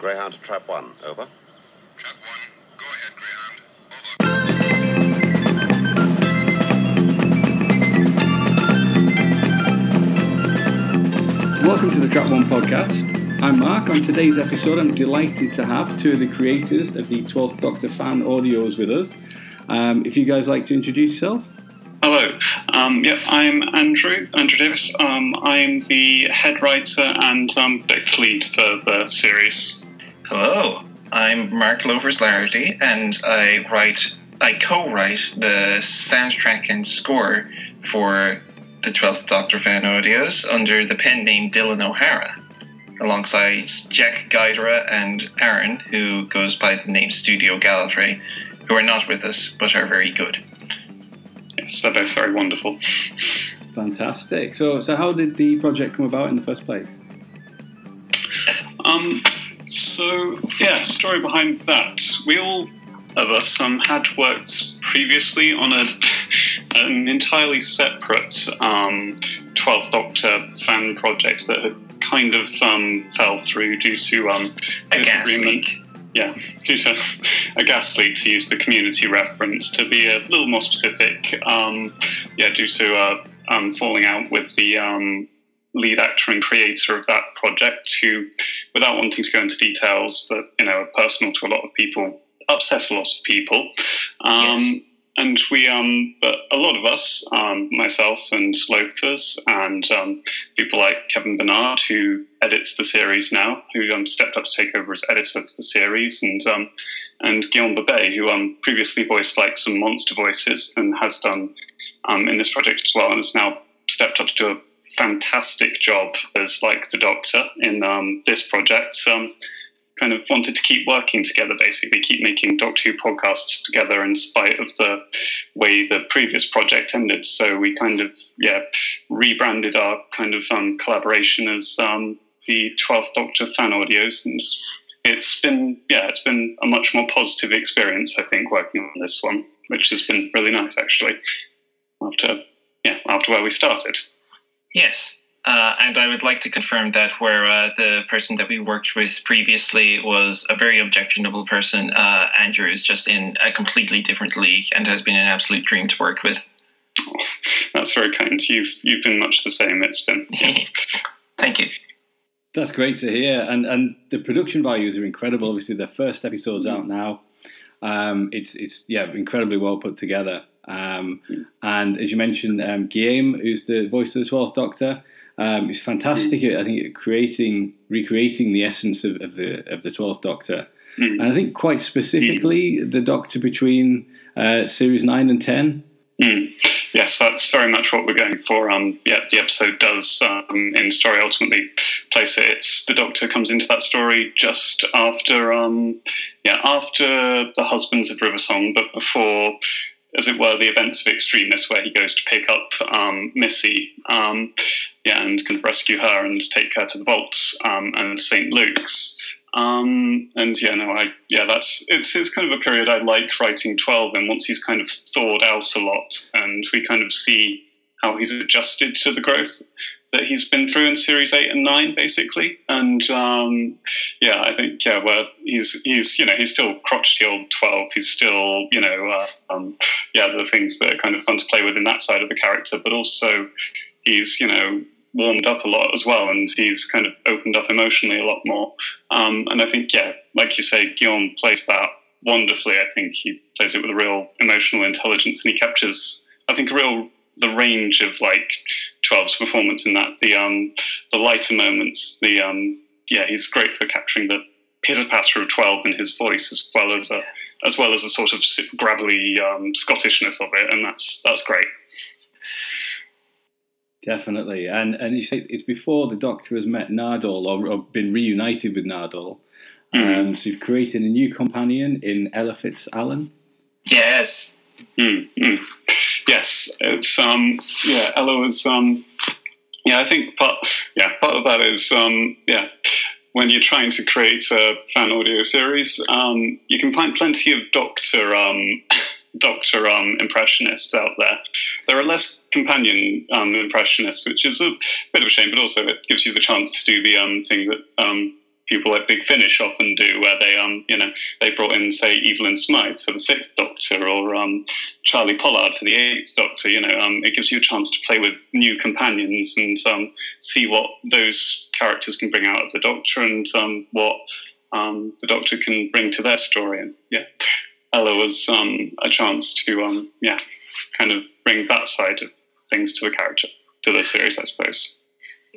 Greyhound to trap one. Over. Trap one, go ahead, Greyhound. Over. Welcome to the Trap One podcast. I'm Mark. On today's episode, I'm delighted to have two of the creators of the 12th Doctor fan audios with us. Um, if you guys like to introduce yourself. Hello. Um, yep, I'm Andrew, Andrew Davis. Um, I'm the head writer and um, book lead for the series. Hello, I'm Mark Lovers Larity, and I write, I co-write the soundtrack and score for the 12th Doctor fan audios under the pen name Dylan O'Hara, alongside Jack Guidera and Aaron, who goes by the name Studio Gallifrey, who are not with us but are very good. Yes, they're both very wonderful. Fantastic. So, so how did the project come about in the first place? Um, so, yeah, story behind that. We all of us um, had worked previously on a, an entirely separate um, 12th Doctor fan project that had kind of um, fell through due to um, disagreement. Yeah, due to a gas leak, to use the community reference, to be a little more specific, um, yeah, due to uh, um, falling out with the um, lead actor and creator of that project, who, without wanting to go into details that you know are personal to a lot of people, upset a lot of people. Um, Yes. And we, um, but a lot of us, um, myself and Loafers, and um, people like Kevin Bernard, who edits the series now, who um, stepped up to take over as editor of the series, and um, and Guillaume Babet, who um, previously voiced like some monster voices and has done um, in this project as well, and has now stepped up to do a fantastic job as like the Doctor in um, this project. Um, kind of wanted to keep working together, basically, keep making Doctor Who podcasts together in spite of the way the previous project ended. So we kind of, yeah, rebranded our kind of um, collaboration as um, the 12th Doctor fan audios. And it's been, yeah, it's been a much more positive experience, I think, working on this one, which has been really nice, actually, after, yeah, after where we started. Yes. Uh, and I would like to confirm that where uh, the person that we worked with previously was a very objectionable person, uh, Andrew is just in a completely different league and has been an absolute dream to work with. That's very kind. You've you've been much the same. It's been yeah. Thank you. That's great to hear. And and the production values are incredible. Obviously, the first episode's out now. Um, it's it's yeah incredibly well put together. Um, and as you mentioned, um, Guillaume, who's the voice of the Twelfth Doctor, um, is fantastic. At, I think at creating recreating the essence of, of the of the Twelfth Doctor. And I think quite specifically the Doctor between uh, series nine and ten. Mm. Yes, that's very much what we're going for. Um, yeah, the episode does um, in story ultimately place it. It's the Doctor comes into that story just after, um, yeah, after the husbands of River Song, but before, as it were, the events of Extremis, where he goes to pick up um, Missy, um, yeah, and kind of rescue her and take her to the vault um, and St. Luke's. Um, and yeah, no, I yeah, that's it's it's kind of a period I like writing twelve in. Once he's kind of thawed out a lot, and we kind of see how he's adjusted to the growth that he's been through in series eight and nine, basically. And um, yeah, I think yeah, well, he's he's you know he's still crotchety old twelve. He's still you know uh, um, yeah the things that are kind of fun to play with in that side of the character, but also he's you know warmed up a lot as well, and he's kind of opened up emotionally a lot more. Um, and I think, yeah, like you say, Guillaume plays that wonderfully. I think he plays it with a real emotional intelligence, and he captures, I think, a real the range of like 12's performance in that the um the lighter moments the um yeah he's great for capturing the pitter patter of 12 in his voice as well as a as well as a sort of gravelly um, Scottishness of it and that's that's great Definitely, and and you say it's before the Doctor has met Nardole or, or been reunited with Nardole. Mm. Um, so you've created a new companion in Ella Fitz Allen. Yes. Mm, mm. Yes, it's um yeah Ella was um yeah I think part yeah part of that is um yeah when you're trying to create a fan audio series um you can find plenty of Doctor um Doctor um, impressionists out there. There are less companion um, impressionists, which is a bit of a shame, but also it gives you the chance to do the um, thing that um, people like Big Finish often do, where they um you know they brought in say Evelyn Smythe for the Sixth Doctor or um Charlie Pollard for the Eighth Doctor. You know, um it gives you a chance to play with new companions and um see what those characters can bring out of the Doctor and um what um the Doctor can bring to their story. And yeah, Ella was um a chance to um yeah kind of bring that side of things to the character to the series, I suppose.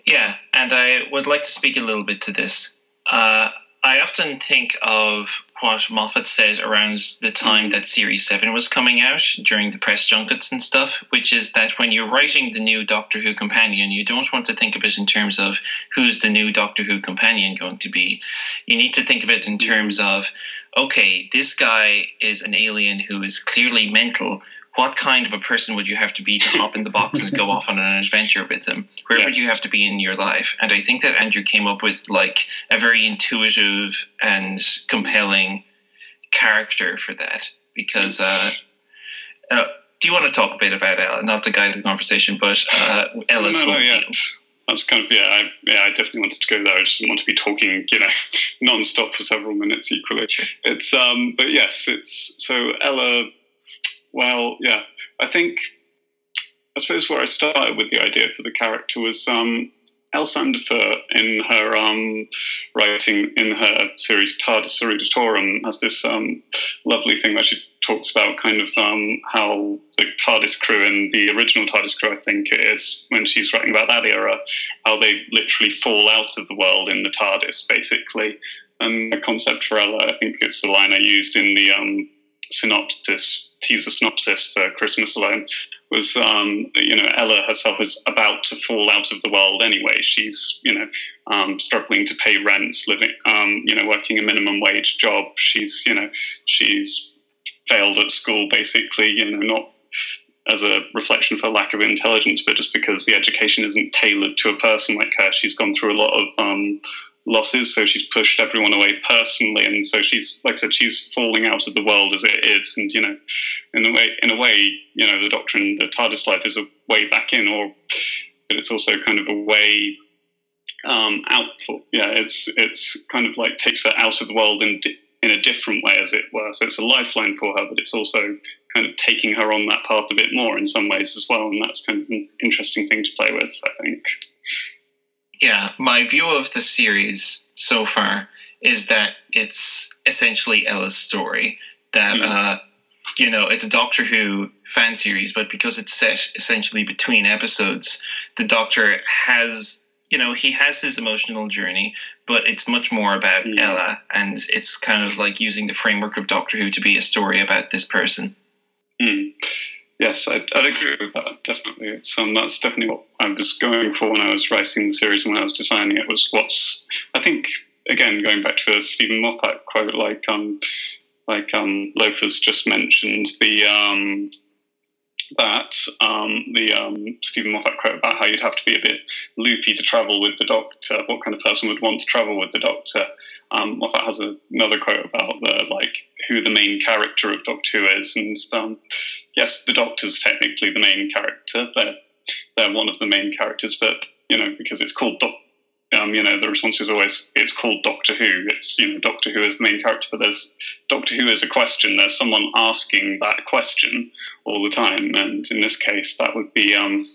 Yeah, and I would like to speak a little bit to this. Uh, I often think of what Moffat said around the time that Series 7 was coming out during the press junkets and stuff, which is that when you're writing the new Doctor Who companion, you don't want to think of it in terms of who's the new Doctor Who companion going to be. You need to think of it in terms of, okay, this guy is an alien who is clearly mental, what kind of a person would you have to be to hop in the box and go off on an adventure with him? Where yes. would you have to be in your life? And I think that Andrew came up with like a very intuitive and compelling character for that because. Uh, uh, do you want to talk a bit about Ella? Not to guide the conversation, but uh, Ella's no, no, yeah. That's kind of yeah, I, yeah. I definitely wanted to go there. I just didn't want to be talking, you know, non-stop for several minutes equally. It's um, but yes, it's so Ella well, yeah, I think I suppose where I started with the idea for the character was um, in her um, writing in her series TARDIS Eruditorum has this um, lovely thing where she talks about kind of um, how the TARDIS crew and the original TARDIS crew, I think it is, when she's writing about that era, how they literally fall out of the world in the TARDIS, basically. And the concept for Ella, I think it's the line I used in the um, synopsis a synopsis for Christmas Alone was, um, you know, Ella herself is about to fall out of the world anyway. She's, you know, um, struggling to pay rent, living, um, you know, working a minimum wage job. She's, you know, she's failed at school basically, you know, not as a reflection for lack of intelligence, but just because the education isn't tailored to a person like her. She's gone through a lot of um, losses, so she's pushed everyone away personally, and so she's like I said, she's falling out of the world as it is, and you know, in a way, in a way, you know, the doctrine, the TARDIS life is a way back in, or but it's also kind of a way um, out for yeah, it's it's kind of like takes her out of the world in in a different way, as it were. So it's a lifeline for her, but it's also kind of taking her on that path a bit more in some ways as well, and that's kind of an interesting thing to play with, I think yeah, my view of the series so far is that it's essentially Ella's story. That mm. uh, you know, it's a Doctor Who fan series, but because it's set essentially between episodes, the Doctor has you know he has his emotional journey, but it's much more about mm. Ella, and it's kind of like using the framework of Doctor Who to be a story about this person. Mm yes, I'd, I'd, agree with that. Definitely, it's um, that's definitely what I was going for when I was writing the series and when I was designing it. Was what's I think again going back to a Steven Moffat quote, like um, like um, Loafers just mentioned the um, that um, the um, Steven Moffat quote about how you'd have to be a bit loopy to travel with the Doctor. What kind of person would want to travel with the Doctor? Um, Moffat has a, another quote about the like who the main character of Doctor Who is, and um, yes, the Doctor's technically the main character. They're they're one of the main characters, but you know because it's called Doctor um, you know, the response is always it's called Doctor Who. It's you know Doctor Who is the main character, but there's Doctor Who is a question. There's someone asking that question all the time, and in this case, that would be um,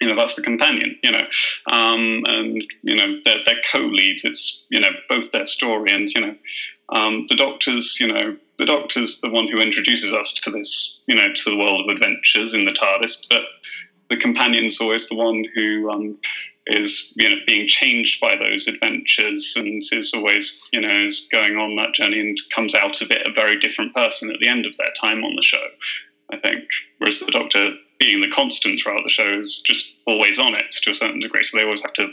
you know that's the companion. You know, um, and you know they're, they're co-leads. It's you know both their story, and you know um, the Doctor's you know the Doctor's the one who introduces us to this you know to the world of adventures in the TARDIS, but the companion's always the one who um, is you know being changed by those adventures and is always you know is going on that journey and comes out of it a very different person at the end of their time on the show. I think, whereas the Doctor being the constant throughout the show is just always on it to a certain degree, so they always have to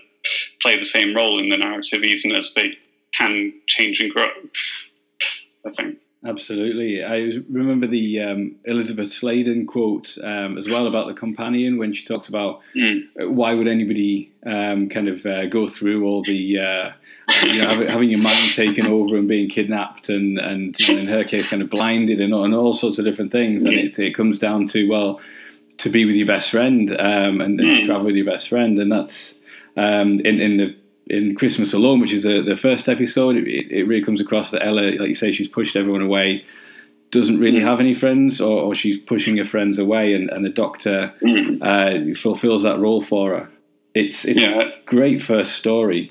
play the same role in the narrative, even as they can change and grow. I think. Absolutely. I remember the um, Elizabeth Sladen quote um, as well about the companion when she talks about mm. why would anybody um, kind of uh, go through all the, uh, you know, having your mind taken over and being kidnapped and, and you know, in her case, kind of blinded and, and all sorts of different things. And it, it comes down to, well, to be with your best friend um, and, and mm. travel with your best friend. And that's um, in, in the in Christmas Alone, which is the, the first episode, it, it really comes across that Ella, like you say, she's pushed everyone away, doesn't really have any friends, or, or she's pushing her friends away, and, and the Doctor uh, fulfills that role for her. It's it's Yeah. a great first story.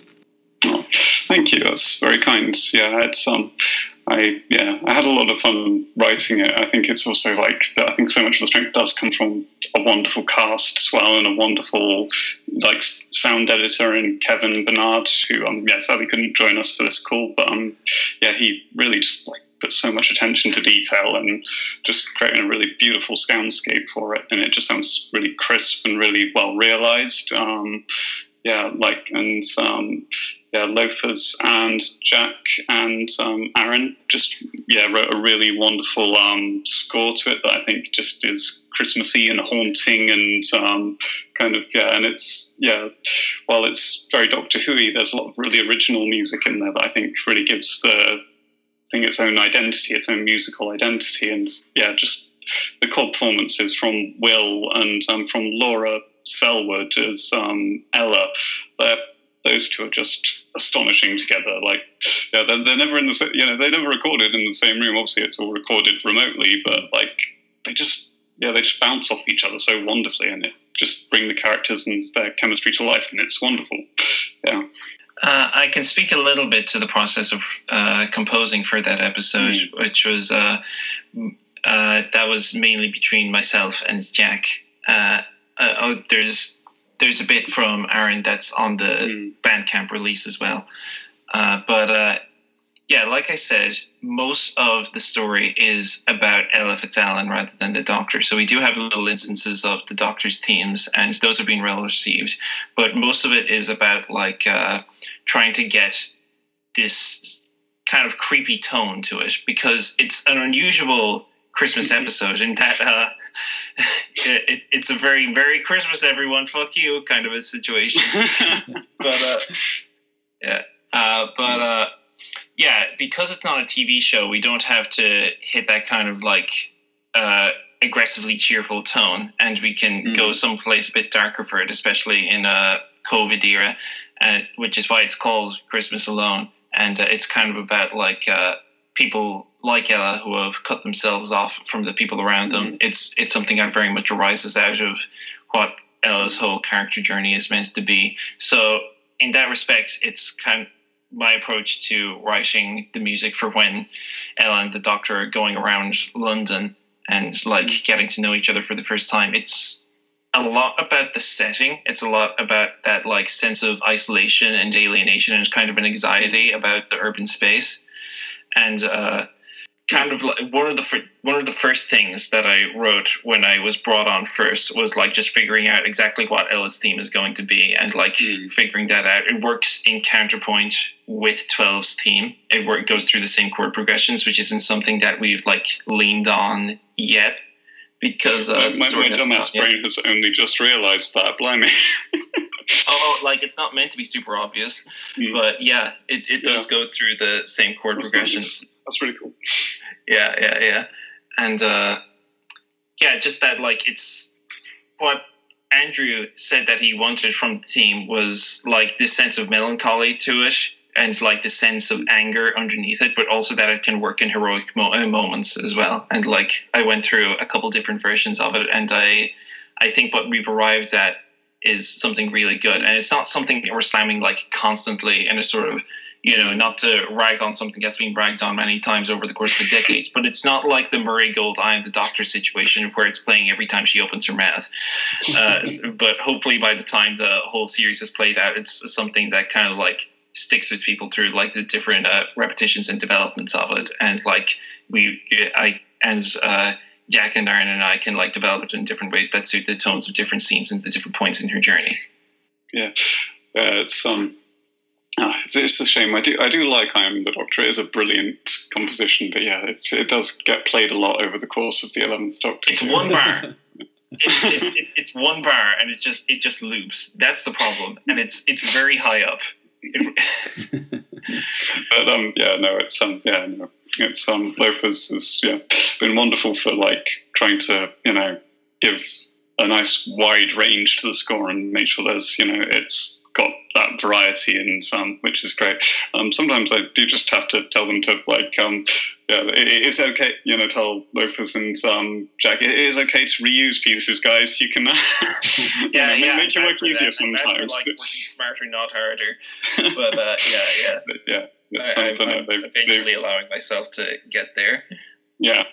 Oh, thank you. That's very kind. Yeah, it's um, I yeah, I had a lot of fun writing it. I think it's also like I think so much of the strength does come from a wonderful cast as well, and a wonderful like sound editor in Kevin Bernard, who um yeah sadly couldn't join us for this call, but um yeah he really just like put so much attention to detail and just creating a really beautiful soundscape for it, and it just sounds really crisp and really well realized. Um, yeah, like and um, yeah, Loafers and Jack and um, Aaron just yeah wrote a really wonderful um, score to it that I think just is Christmassy and haunting and um, kind of yeah, and it's yeah, while it's very Doctor Who-y, there's a lot of really original music in there that I think really gives the thing its own identity, its own musical identity, and yeah, just the core performances from Will and um, from Laura Selwood as um, Ella. They're, those two are just astonishing together. Like, yeah, they're, they're never in the sa- you know they never recorded in the same room. Obviously, it's all recorded remotely, but like they just yeah they just bounce off each other so wonderfully, and it just bring the characters and their chemistry to life, and it's wonderful. Yeah. Uh, I can speak a little bit to the process of uh, composing for that episode, which was uh, uh, that was mainly between myself and Jack. Uh, uh, oh, there's there's a bit from Aaron that's on the Mm. Bandcamp release as well. Uh, but uh, yeah, like I said, most of the story is about Ella Fitzallen rather than the Doctor. So we do have little instances of the Doctor's themes, and those have been well received. But most of it is about like uh, trying to get this kind of creepy tone to it because it's an unusual Christmas episode and that uh, it, it's a very very Christmas everyone fuck you kind of a situation but uh, yeah, uh, but uh, yeah, because it's not a TV show, we don't have to hit that kind of like uh, aggressively cheerful tone, and we can Mm. go someplace a bit darker for it, especially in a COVID era, uh, which is why it's called Christmas Alone, and uh, it's kind of about like uh, people like Ella who have cut themselves off from the people around them. Mm-hmm. It's it's something that very much arises out of what Ella's whole character journey is meant to be. So in that respect, it's kind of my approach to writing the music for when Ella and the Doctor are going around London and like mm-hmm. getting to know each other for the first time. It's a lot about the setting. It's a lot about that like sense of isolation and alienation and kind of an anxiety about the urban space. And uh, kind of like one of the one of the first things that I wrote when I was brought on first was like just figuring out exactly what Ella's theme is going to be and like Mm. figuring that out. It works in counterpoint with 12's theme. It work goes through the same chord progressions, which isn't something that we've like leaned on yet because uh, my, my, my dumbass not yet- brain has only just realised that. Blimey. Oh, like it's not meant to be super obvious, Mm. but yeah, it, it does go through the same chord That's progressions. nice. That's really cool. yeah yeah yeah and uh yeah just that like it's what andrew said that he wanted from the team was like this sense of melancholy to it and like the sense of anger underneath it but also that it can work in heroic mo- uh, moments as well and like i went through a couple different versions of it and i i think what we've arrived at is something really good and it's not something that we're slamming like constantly in a sort of you know, not to rag on something that's been bragged on many times over the course of a decade, but it's not like the Murray Gold I am the Doctor situation where it's playing every time she opens her mouth. Uh, but hopefully, by the time the whole series has played out, it's something that kind of like sticks with people through like the different uh, repetitions and developments of it, and like we, I and uh, Jack and Aaron and I can like develop it in different ways that suit the tones of different scenes and the different points in her journey. Yeah, uh, it's um, ah, it's, it's a shame. I do I do like I Am the Doctor. It is a brilliant composition, but yeah, it's it does get played a lot over the course of the Eleventh Doctor. It's one bar. it, it, it, it's one bar and it's just it just loops. That's the problem, and it's it's very high up. But um, yeah, no, it's um, yeah, no, it's um, Loafers has yeah been wonderful for like trying to you know give a nice wide range to the score and make sure there's you know it's got that variety and um, which is great. Um, sometimes I do just have to tell them to like, um, yeah, it, is okay, you know, tell loafers and um, Jack, it is okay to reuse pieces, guys. You can, uh, you Yeah, know, yeah. make your work easier that. Sometimes. Like It's- smarter, not harder. But uh, yeah, yeah. but yeah, it's I, something I'm, that they've, eventually they've allowing myself to get there. yeah,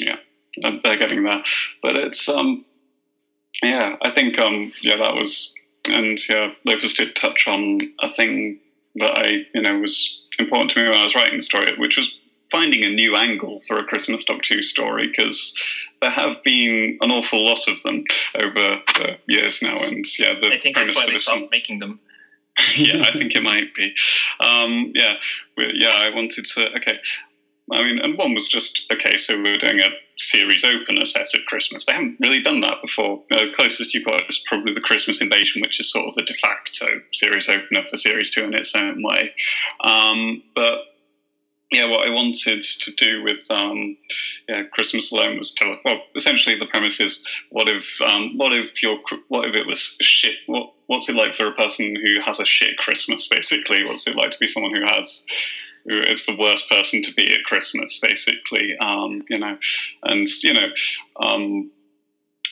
yeah, they're getting there. But it's um, yeah, I think um, yeah, that was and yeah, Loafers did touch on a thing that I you know was important to me when I was writing the story, which was finding a new angle for a Christmas Doctor Who story because there have been an awful lot of them over the years now, and yeah, the I think that's why they stopped one making them. yeah, I think it might be. Um, yeah, yeah. I wanted to. Okay, I mean, and one was just okay. So we were doing a series opener set at Christmas. They haven't really done that before. Uh, the closest you've got is probably the Christmas Invasion, which is sort of a de facto series opener for series two in its own way. Um, but yeah, what I wanted to do with um, yeah, Christmas Alone was tell. Well, essentially the premise is what if um, what if your what if it was shit? What what's it like for a person who has a shit Christmas? Basically, what's it like to be someone who has who is the worst person to be at Christmas? Basically, um, you know, and you know. Um,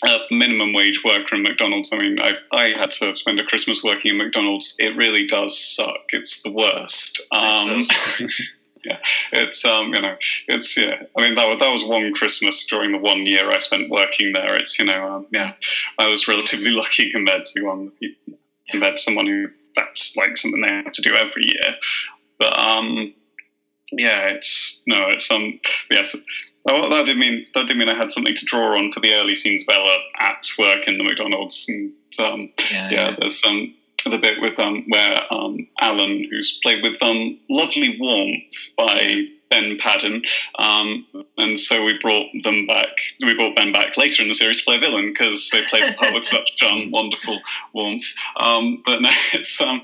a minimum wage worker in McDonald's. I mean, I, I had to spend a Christmas working in McDonald's. It really does suck. It's the worst. Um, sorry. it's um you know it's yeah i mean that was that was one christmas during the one year i spent working there. It's you know um, yeah i was relatively lucky compared to um compared to someone who that's like something they have to do every year. But um yeah it's no it's um yes. Well, that did mean that did mean I had something to draw on for the early scenes of Ella at work in the McDonald's, and um, yeah, yeah, there's um the bit with um where um Alan, who's played with um Lovely Warmth by Ben Padden, um, and so we brought them back. We brought Ben back later in the series to play a villain because they played the part with such um wonderful warmth. Um, but no, it's um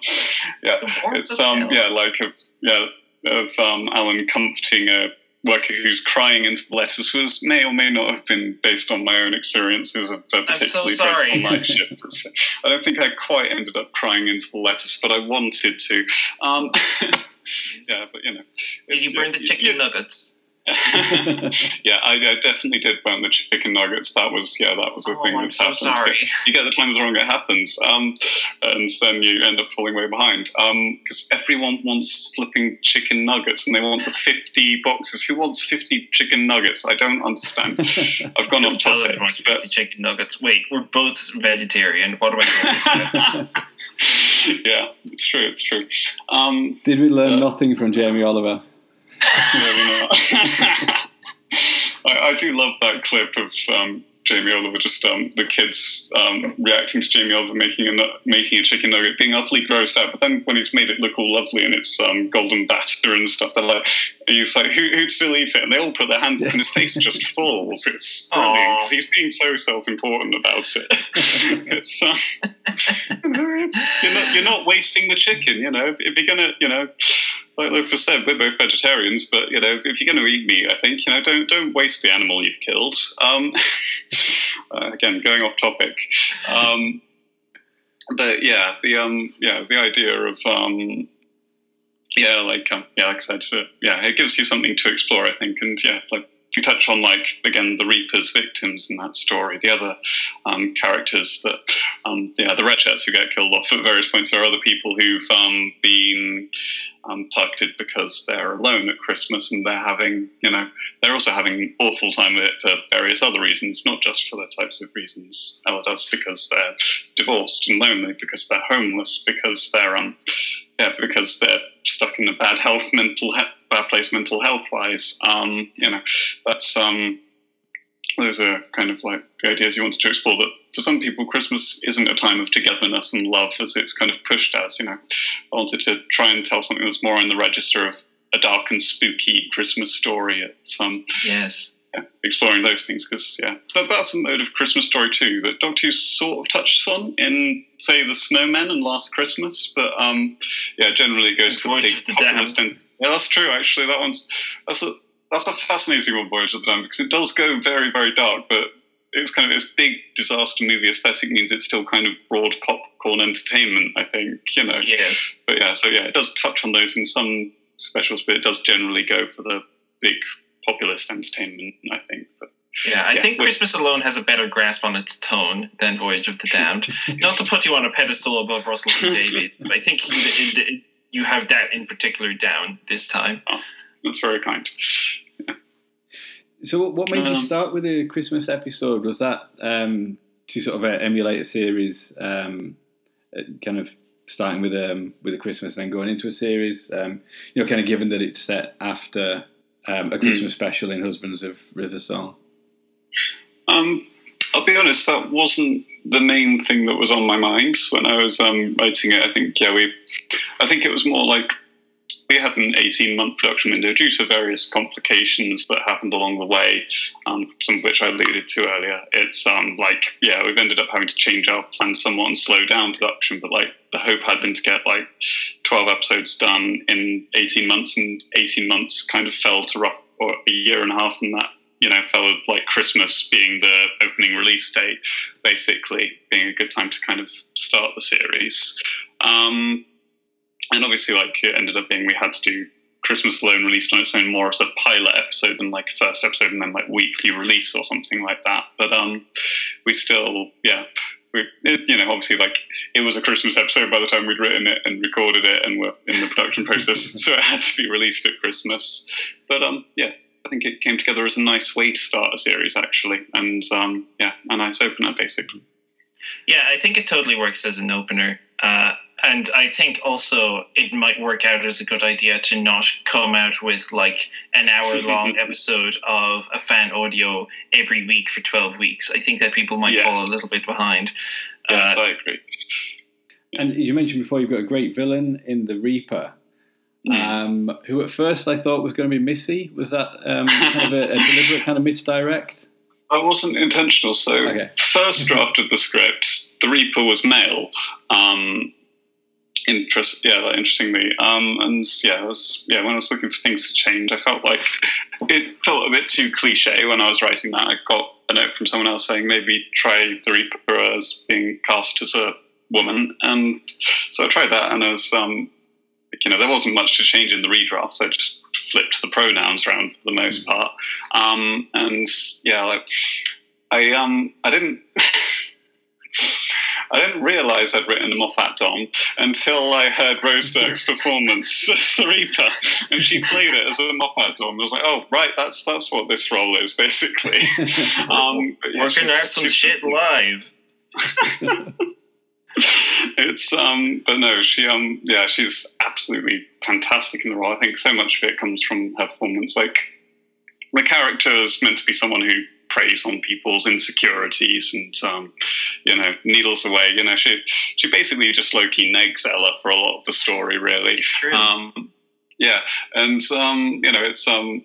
yeah, it's um yeah like of yeah of um Alan comforting a worker who's crying into the letters was may or may not have been based on my own experiences of a so particularly sorry. dreadful night shift. I don't think I quite ended up crying into the lettuce, but I wanted to. Um, yeah, but you know. Did you burn the chicken yeah, nuggets? yeah, I, I definitely did burn the chicken nuggets. That was yeah, that was the Oh, thing I'm that's so happened. sorry. You get the times wrong, it happens, um, and then you end up falling way behind. Because everyone wants flipping chicken nuggets, and they want the fifty boxes. Who wants fifty chicken nuggets? I don't understand. I've gone off Tell topic. everyone to but- eat the chicken nuggets. Wait, we're both vegetarian. What do I do? yeah, it's true. It's true. Um, Did we learn Uh, nothing from Jamie Oliver? Not. I, I do love that clip of um, Jamie Oliver, just um, the kids um, reacting to Jamie Oliver making a making a chicken nugget, being utterly grossed out. But then when he's made it look all lovely and it's um, golden batter and stuff, they're like, he's like, Who, who'd still eat it? And they all put their hands up, and his face just falls. It's brilliant Aw. 'cause he's being so self-important about it. it's um, you're not you're not wasting the chicken. You know, if, you're gonna, you know, like Lucas said, we're both vegetarians, but you know, if you're going to eat meat, I think you know, don't don't waste the animal you've killed. Um, uh, again, going off topic, um, but yeah, the um, yeah, the idea of um, yeah, like um, yeah, like I said, uh, yeah, it gives you something to explore, I think, and yeah, like you touch on like again the Reaper's victims in that story, the other um, characters that um, yeah, the Redshirts who get killed off at various points. There are other people who've um, been um, targeted because they're alone at Christmas and they're having, you know, they're also having awful time with it for various other reasons, not just for the types of reasons Ella does, because they're divorced and lonely, because they're homeless, because they're um, yeah, because they're stuck in a bad health, mental he- bad place, mental health wise. Um, you know, that's um, those are kind of like the ideas you wanted to explore. That for some people, Christmas isn't a time of togetherness and love as it's kind of pushed as. You know, I wanted to try and tell something that's more on the register of a dark and spooky Christmas story. It's um, yes. Yeah, exploring those things because yeah, that, that's a mode of Christmas story too that Doctor Who sort of touches on in say the Snowmen and Last Christmas, but um, yeah, generally it goes for the Voyage big of the populist Damned. and yeah, that's true. Actually, that one's that's a that's a fascinating one, Voyage of the Damned, because it does go very very dark, but it's kind of this big disaster movie aesthetic means it's still kind of broad popcorn entertainment. I think you know. Yes. But yeah, so yeah, it does touch on those in some specials, but it does generally go for the big populist entertainment. I think. But Yeah, I Yeah, think Christmas Alone has a better grasp on its tone than Voyage of the Damned. Not to put you on a pedestal above Russell T Davies, but I think you, it, it, you have that in particular down this time. that's very kind. So, what- what made you Um, start with a Christmas episode? Was that um, to sort of uh, emulate a series, um, uh, kind of starting with um, with a Christmas and then going into a series? Um, you know, kind of given that it's set after um, a Christmas special in Husbands of River Song. Um, I'll be honest, that wasn't the main thing that was on my mind when I was um, writing it. I think, yeah, we, I think it was more like we had an 18 month production window due to various complications that happened along the way, um, some of which I alluded to earlier. It's um, like, yeah, we've ended up having to change our plan somewhat and slow down production, but like the hope had been to get like 12 episodes done in 18 months, and 18 months kind of fell to rough, or a year and a half, and that you know, fell with like Christmas being the opening release date, basically being a good time to kind of start the series. Um, and obviously, like it ended up being we had to do Christmas Alone released on its own more as a pilot episode than like first episode and then like weekly release or something like that. But um, we still, yeah. We, it, you know, obviously, like it was a Christmas episode by the time we'd written it and recorded it, and were in the production process, so it had to be released at Christmas. But um, yeah, I think it came together as a nice way to start a series, actually, and um, yeah, a nice opener, basically. Yeah, I think it totally works as an opener. Uh, and I think also it might work out as a good idea to not come out with like an hour long episode of a fan audio every week for 12 weeks. I think that people might Yes. fall a little bit behind. Yes, Uh, I agree. And you mentioned before you've got a great villain in the Reaper. Um, who at first I thought was going to be Missy. Was that um, kind of a, a deliberate kind of misdirect? That wasn't intentional. So, Okay. first draft of the script, the Reaper was male. Um, interest, yeah, like, interestingly, um, and yeah, I was yeah when I was looking for things to change, I felt like it felt a bit too cliche when I was writing that. I got a note from someone else saying maybe try the Reaper as being cast as a woman, and so I tried that, and I was um, you know there wasn't much to change in the redraft. So I just flipped the pronouns around for the most part, um, and yeah, like I um I didn't. I didn't realise I'd written a Moffat Dom until I heard Rose Dirk's performance as the Reaper, and she played it as a Moffat Dom. I was like, "Oh, right, that's that's what this role is basically." Um, but yeah, working she's- out some she's- shit live. it's um but no she um yeah she's absolutely fantastic in the role i think so much of it comes from her performance like the character is meant to be someone who preys on people's insecurities and um you know needles away you know she she basically just low-key negs ella for a lot of the story really true. um yeah and um you know it's um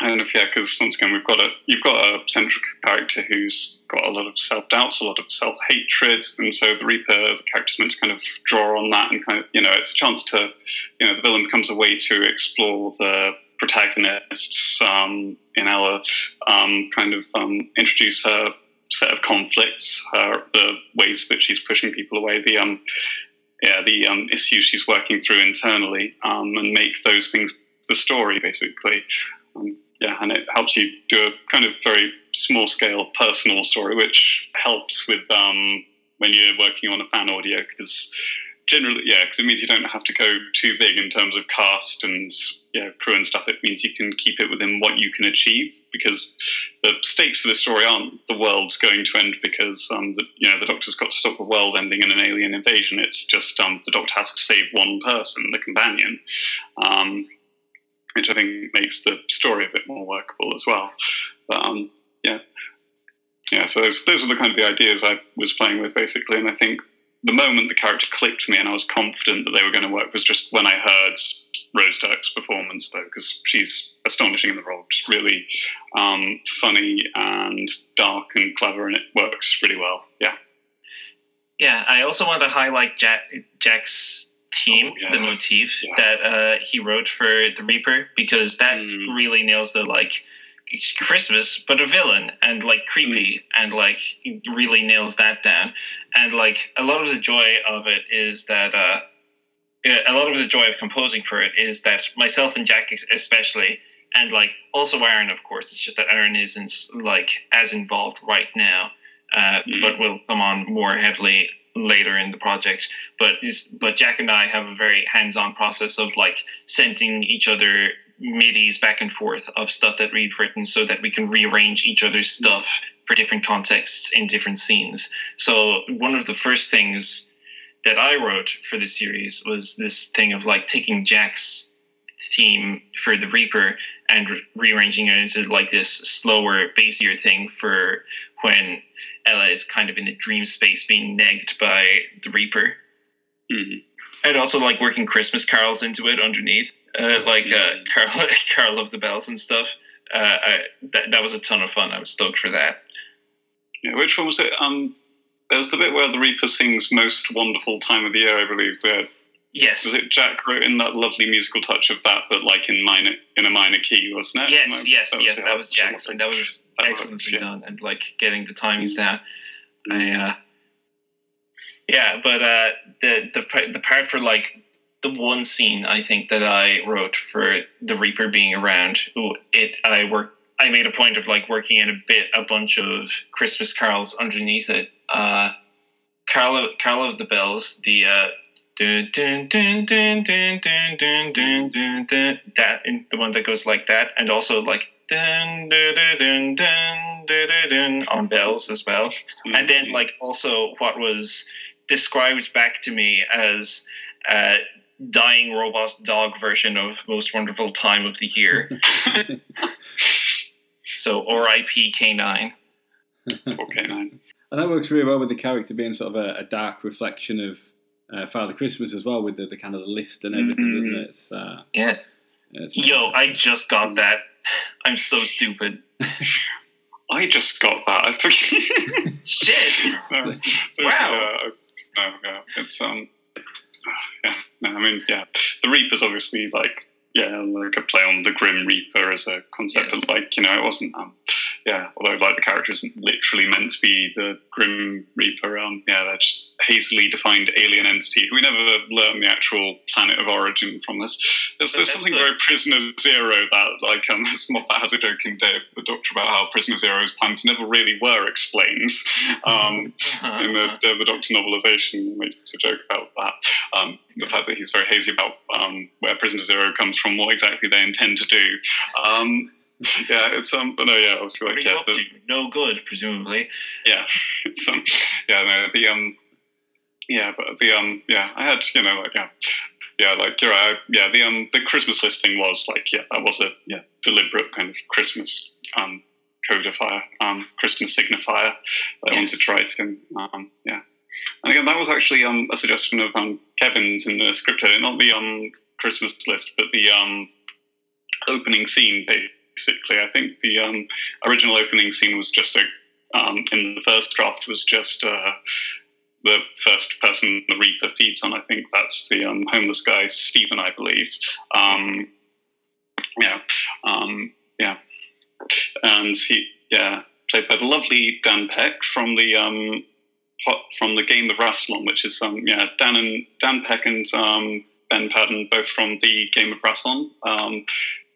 I don't know if yeah, because once again we've got a you've got a central character who's got a lot of self doubts, a lot of self hatred, and so the Reaper as a character is meant to kind of draw on that and kind of you know it's a chance to you know the villain becomes a way to explore the protagonists um, in Ella, um, kind of um, introduce her set of conflicts, her the ways that she's pushing people away, the um yeah the um, issues she's working through internally, um, and make those things the story basically. Yeah, and it helps you do a kind of very small scale personal story, which helps with when you're working on a fan audio because generally, yeah, because it means you don't have to go too big in terms of cast and yeah, crew and stuff. It means you can keep it within what you can achieve because the stakes for the story aren't the world's going to end because um, the, you know the Doctor's got to stop the world ending in an alien invasion. It's just um, the Doctor has to save one person, the companion. Um, which I think makes the story a bit more workable as well. But um, yeah, yeah. So those those were the kind of the ideas I was playing with basically, and I think the moment the character clicked for me and I was confident that they were going to work was just when I heard Rose Dirk's performance, though, because she's astonishing in the role, just really um, funny and dark and clever, and it works really well. Yeah. Yeah, I also want to highlight Jack, Jack's theme, Oh, yeah. the motif Yeah. that uh, he wrote for the Reaper, because that Mm. really nails the like Christmas, but a villain and like creepy and like he really nails that down. And like a lot of the joy of it is that uh, a lot of the joy of composing for it is that myself and Jack especially, and like also Aaron, of course. It's just that Aaron isn't like as involved right now, uh, Mm. but will come on more heavily later in the project. But is but Jack and I have a very hands-on process of like sending each other midis back and forth of stuff that we've written so that we can rearrange each other's stuff for different contexts in different scenes. So one of the first things that I wrote for the series was this thing of like taking Jack's theme for the Reaper and re- rearranging it into like this slower, bassier thing for when Ella is kind of in a dream space being negged by the Reaper. Mhm. I'd also like working Christmas carols into it underneath, uh, like uh, Carol, Carol of the Bells and stuff. Uh, I, that, that was a ton of fun. I was stoked for that. Yeah, which one was it? Um, there was the bit where the Reaper sings "Most Wonderful Time of the Year," I believe. There Yes. was it. Jack wrote in that lovely musical touch of that, but like in minor in a minor key, wasn't it? Yes, No, yes, yes. That was Jack, and that was That excellently works, yeah. done. And like getting the timings down. I, uh, yeah, but uh, the the the part for like the one scene I think that I wrote for the Reaper being around, it I work I made a point of like working in a bit a bunch of Christmas carols underneath it. Uh, Carol of, Carol of the Bells, the uh, dun, dun, dun, dun, dun, dun, dun, dun, dun, dun, that the one that goes like that, and also like dun, dun, dun, dun, dun, dun, on bells as well and then like also what was described back to me as a dying robot dog version of most wonderful time of the year so rip k9 okay, nine. And that works really well with the character being sort of a, a dark reflection of uh, Father Christmas as well, with the, the kind of the list and everything, Mhm. doesn't it? It's, uh, yeah it's yo i just got that i'm so stupid I just got that. I forget. shit No, Wow. uh, no, yeah, it's um, yeah. No, I mean, yeah. The Reaper's obviously like, yeah, like a play on the Grim Reaper as a concept, Yes. but like, you know, it wasn't. Um, yeah, although like the character isn't literally meant to be the Grim Reaper. Um, yeah, they're just hazily defined alien entity we never learn the actual planet of origin from this. There's, there's something very Prisoner Zero that like um, as Moffat has a joke in Day of the Doctor about how Prisoner Zero's plans never really were explained. Um, in the, the, the Doctor novelization makes a joke about that. Um, the fact that he's very hazy about um, where Prisoner Zero comes from, what exactly they intend to do. Um, yeah, it's um, no, yeah, obviously, like yeah, the, no good presumably yeah, it's um, yeah, no, the um, yeah, but the um, yeah, I had you know like yeah. Yeah, like you're right. Yeah, the um, the Christmas listing was like yeah, that was a yeah deliberate kind of Christmas um codifier, um, Christmas signifier that I wanted to write in. Um, yeah, and again, that was actually um, a suggestion of um, Kevin's in the script edit, not the um, Christmas list, but the um, opening scene. Basically, I think the um, original opening scene was just a um, in the first draft was just uh, the first person the Reaper feeds on. I think that's the um, homeless guy Stephen, I believe. Um, yeah, um, yeah, and he yeah played by the lovely Dan Peck from the um, from the game of Rassilon, which is um, yeah Dan and Dan Peck and um, Ben Padden both from the game of Rassilon. Um,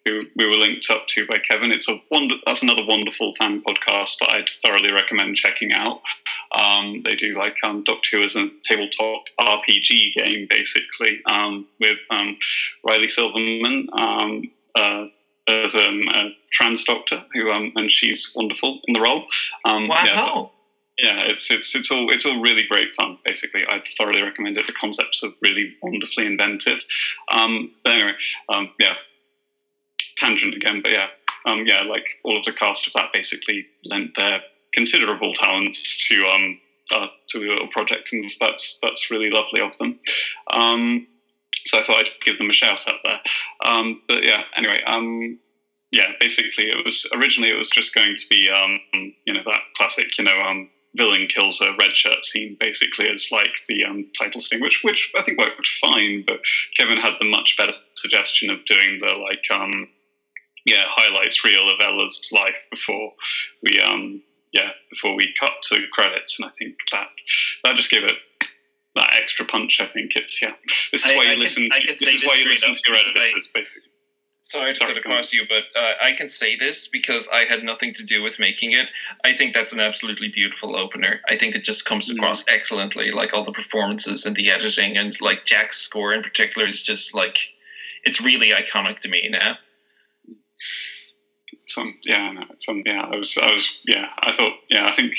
who we were linked up to by Kevin. It's a wonder. That's another wonderful fan podcast that I'd thoroughly recommend checking out. Um, they do like um, Doctor Who as a tabletop RPG game, basically, um, with um, Riley Silverman um, uh, as um, a trans doctor, who um, and she's wonderful in the role. Um, wow yeah, yeah, it's it's it's all it's all really great fun. Basically, I thoroughly recommend it. The concepts are really wonderfully inventive. Um, but anyway, um, yeah, tangent again, but yeah, um, yeah, like all of the cast of that basically lent their considerable talents to um uh, to the little project, and that's that's really lovely of them. Um, so I thought I'd give them a shout out there. Um, but yeah, anyway, um, yeah, basically it was originally it was just going to be um, you know that classic you know um, villain kills a red shirt scene basically as like the um, title sting, which which I think worked fine. But Kevin had the much better suggestion of doing the like um, yeah highlights reel of Ella's life before we um yeah before we cut to credits, and I think that that just gave it that extra punch. I think it's yeah. This is I- why I you can- listen. I To, this is why you listen to your editors, basically. Sorry to Sorry, cut go across you, but uh, I can say this because I had nothing to do with making it. I think that's an absolutely beautiful opener. I think it just comes Mm. across excellently, like all the performances and the editing, and like Jack's score in particular is just like it's really iconic to me now. some yeah no, some yeah I was I was yeah I thought yeah I think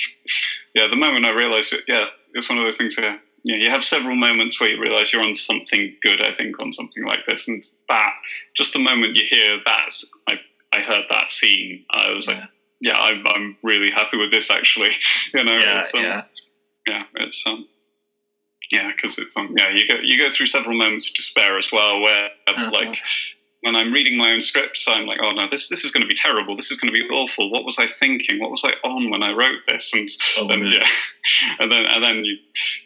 yeah the moment I realized it yeah it's one of those things where yeah you have several moments where you realize you're on something good I think on something like this and that just the moment you hear that I I heard that scene I was like yeah I'm, I'm really happy with this actually you know Yeah, it's, um, yeah. yeah it's um yeah because it's um yeah you go you go through several moments of despair as well where Uh-huh. like when I'm reading my own scripts, I'm like, oh no, this this is going to be terrible. This is going to be awful. What was I thinking? What was I on when I wrote this? And Oh, then yeah. yeah, and then and then you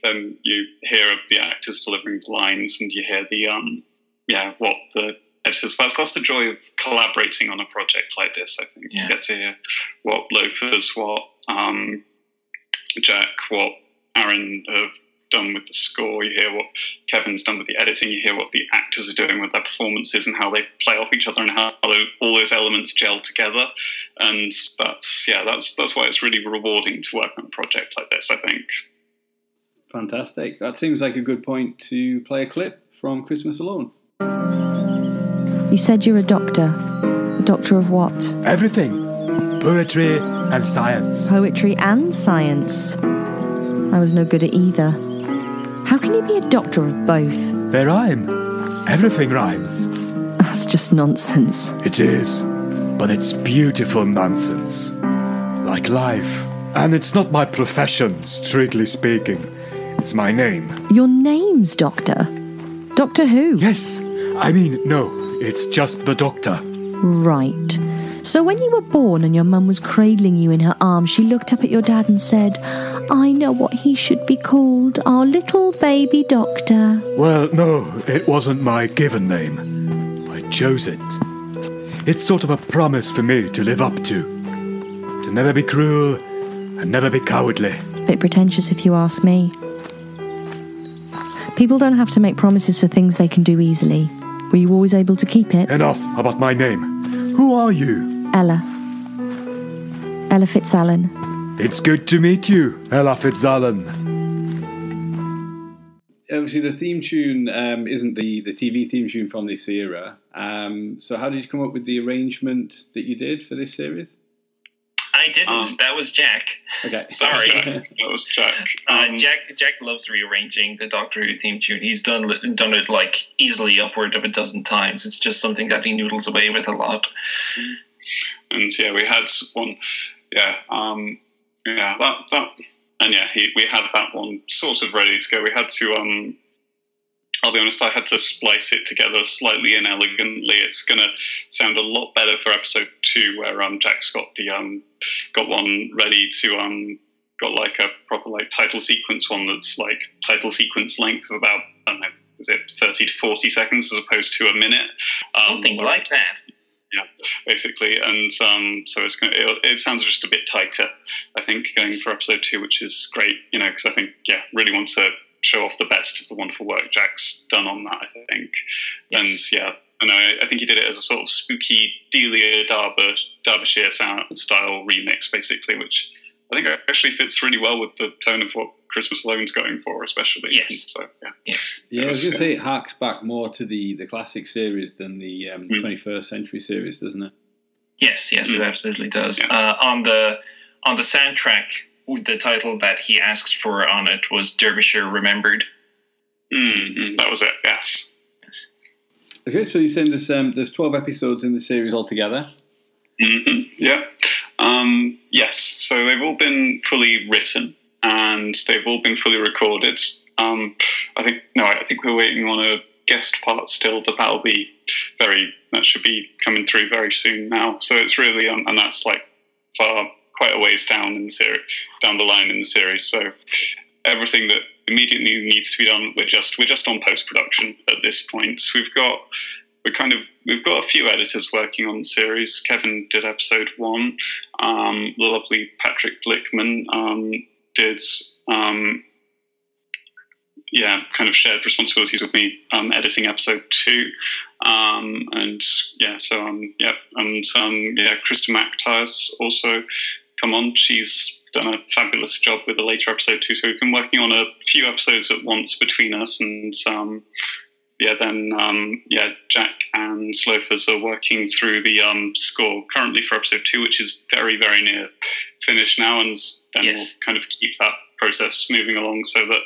then you hear the actors delivering the lines, and you hear the um yeah what the editors. That's that's the joy of collaborating on a project like this. I think Yeah. you get to hear what loafers, what um Jack, what Aaron have done with the score. You hear what Kevin's done with the editing. You hear what the actors are doing with their performances and how they play off each other and how tho- all those elements gel together. And that's yeah, that's that's why it's really rewarding to work on a project like this. I think. Fantastic. That seems like a good point to play a clip from Christmas Alone. You said you're a doctor. A doctor of what? Everything. Poetry and science. Poetry and science. I was no good at either. How can you be a doctor of both? They rhyme. Everything rhymes. That's just nonsense. It is. But it's beautiful nonsense. Like life. And it's not my profession, strictly speaking. It's my name. Your name's Doctor. Doctor Who? Yes. I mean, no. It's just the doctor. Right. So when you were born and your mum was cradling you in her arms, she looked up at your dad and said, I know what he should be called, our little baby doctor. Well, no, it wasn't my given name. I chose it. It's sort of a promise for me to live up to. To never be cruel and never be cowardly. Bit pretentious if you ask me. People don't have to make promises for things they can do easily. Were you always able to keep it? Enough about my name. Who are you? Ella. Ella Fitzallen. It's good to meet you, Ella Fitzallen. Obviously, the theme tune um, isn't the, the TV theme tune from this era. Um, so, how did you come up with the arrangement that you did for this series? I didn't. Um, that was Jack. Okay. Sorry. that was Jack. Uh, Um, Jack Jack loves rearranging the Doctor Who theme tune. He's done done it like easily upward of a dozen times. It's just something that he noodles away with a lot. And yeah, we had one. Yeah, um, yeah, that that, and yeah, he, we had that one sort of ready to go. We had to. Um, I'll be honest, I had to splice it together slightly inelegantly. It's gonna sound a lot better for episode two, where um, Jack's got the um, got one ready to um, got like a proper like title sequence one that's like title sequence length of about I don't know, is it thirty to forty seconds as opposed to a minute? Um, Something like that. Basically. And um, so it's going to, it, it sounds just a bit tighter, I think, going for episode two, which is great, you know, because I think, yeah, really want to show off the best of the wonderful work Jack's done on that, I think. And yeah, and I, I think he did it as a sort of spooky Delia Darby, Derbyshire sound style remix, basically, which I think actually fits really well with the tone of what Christmas Alone's going for, especially. Yes. So, yeah. Yes. Yeah, I was Yes, going to say it harks back more to the, the classic series than the um, Mm. 21st century series, doesn't it? Yes, yes, it Mm. absolutely does. Yes. Uh, on the on the soundtrack, the title that he asks for on it was Derbyshire Remembered. Mm, mm, that was it, yes. Okay, so you're saying there's, um, there's 12 episodes in the series altogether. hmm Yeah. Um, yes. So they've all been fully written and they've all been fully recorded. Um, I think no, I think we're waiting on a guest part still, but that'll be very that should be coming through very soon now. So it's really um, and that's like far quite a ways down in the series, down the line in the series. So everything that immediately needs to be done, we're just we're just on post production at this point. So we've got we're kind of we've got a few editors working on the series. Kevin did episode one. Um, the lovely Patrick Blickman um, um, yeah, kind of shared responsibilities with me um, editing episode two, um, and yeah, so um, yeah, and um, yeah, Krista McTyres also come on. She's done a fabulous job with the later episode too. So we've been working on a few episodes at once between us, and um, yeah, then um, yeah, Jack and Loafers are working through the um, score currently for episode two, which is very very near finish now, and then Yes. we'll kind of keep that process moving along so that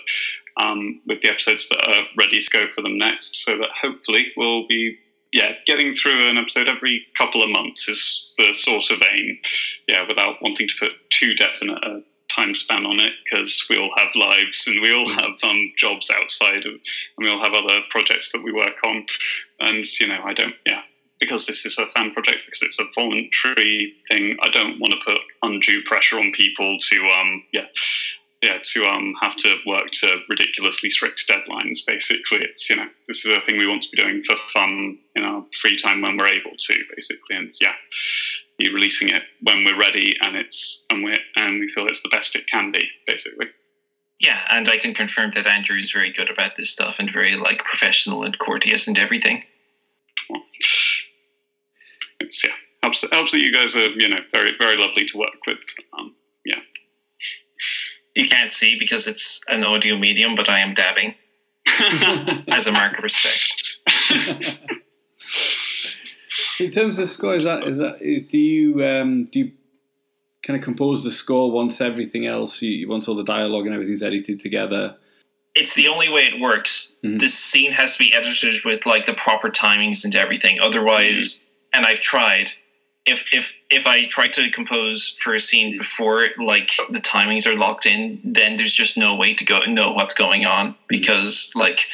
um, with the episodes that are ready to go for them next, so that hopefully we'll be yeah getting through an episode every couple of months is the sort of aim. Yeah, without wanting to put too definite a time span on it because we all have lives and we all have um, jobs outside of, and we all have other projects that we work on, and you know I don't yeah. Because this is a fan project, because it's a voluntary thing, I don't want to put undue pressure on people to, um, yeah, yeah, to um have to work to ridiculously strict deadlines. Basically, it's you know this is a thing we want to be doing for fun in our free time when we're able to. Basically, and yeah, releasing it when we're ready and it's and we and we feel it's the best it can be. Basically, Yeah, and I can confirm that Andrew is very good about this stuff and very like professional and courteous and everything. it's yeah helps helps that you guys are you know very very lovely to work with. Um, yeah, You can't see because it's an audio medium, but I am dabbing as a mark of respect. So in terms of score, is that is that is, do you um, do you kind of compose the score once everything else, you, once all the dialogue and everything's edited together? It's the only way it works. Mhm. This scene has to be edited with like the proper timings and everything. Otherwise, and I've tried. If if if I try to compose for a scene before like the timings are locked in, then there's just no way to go know what's going on because like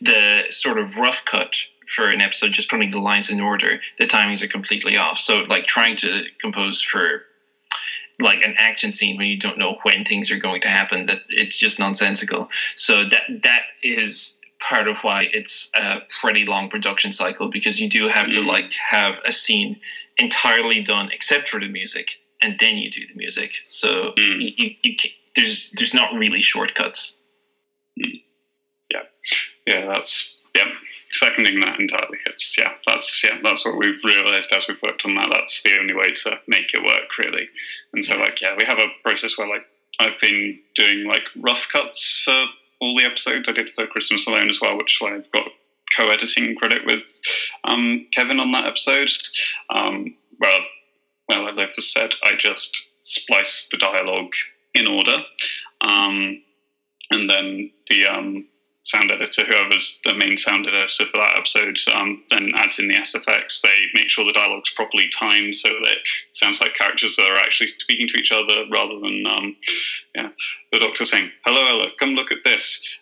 the sort of rough cut for an episode, just putting the lines in order, the timings are completely off. So like trying to compose for like an action scene when you don't know when things are going to happen, that it's just nonsensical. So that that is part of why it's a pretty long production cycle because you do have to Mm. like have a scene entirely done except for the music and then you do the music so Mm. you, you, there's there's not really shortcuts yeah, Yeah, that's seconding that entirely. It's yeah, that's yeah, that's what we've realised as we've worked on that. That's the only way to make it work, really. And so, like, yeah, we have a process where like I've been doing like rough cuts for all the episodes. I did for Christmas Alone as well, which I've got co-editing credit with um, Kevin on that episode. Um, well, well, like Loaf has said, I just splice the dialogue in order, um, and then the um, sound editor, whoever's the main sound editor for that episode, um, then adds in the SFX. They make sure the dialogue's properly timed so that it sounds like characters are actually speaking to each other rather than um, yeah, the doctor saying, "Hello, Ella, come look at this."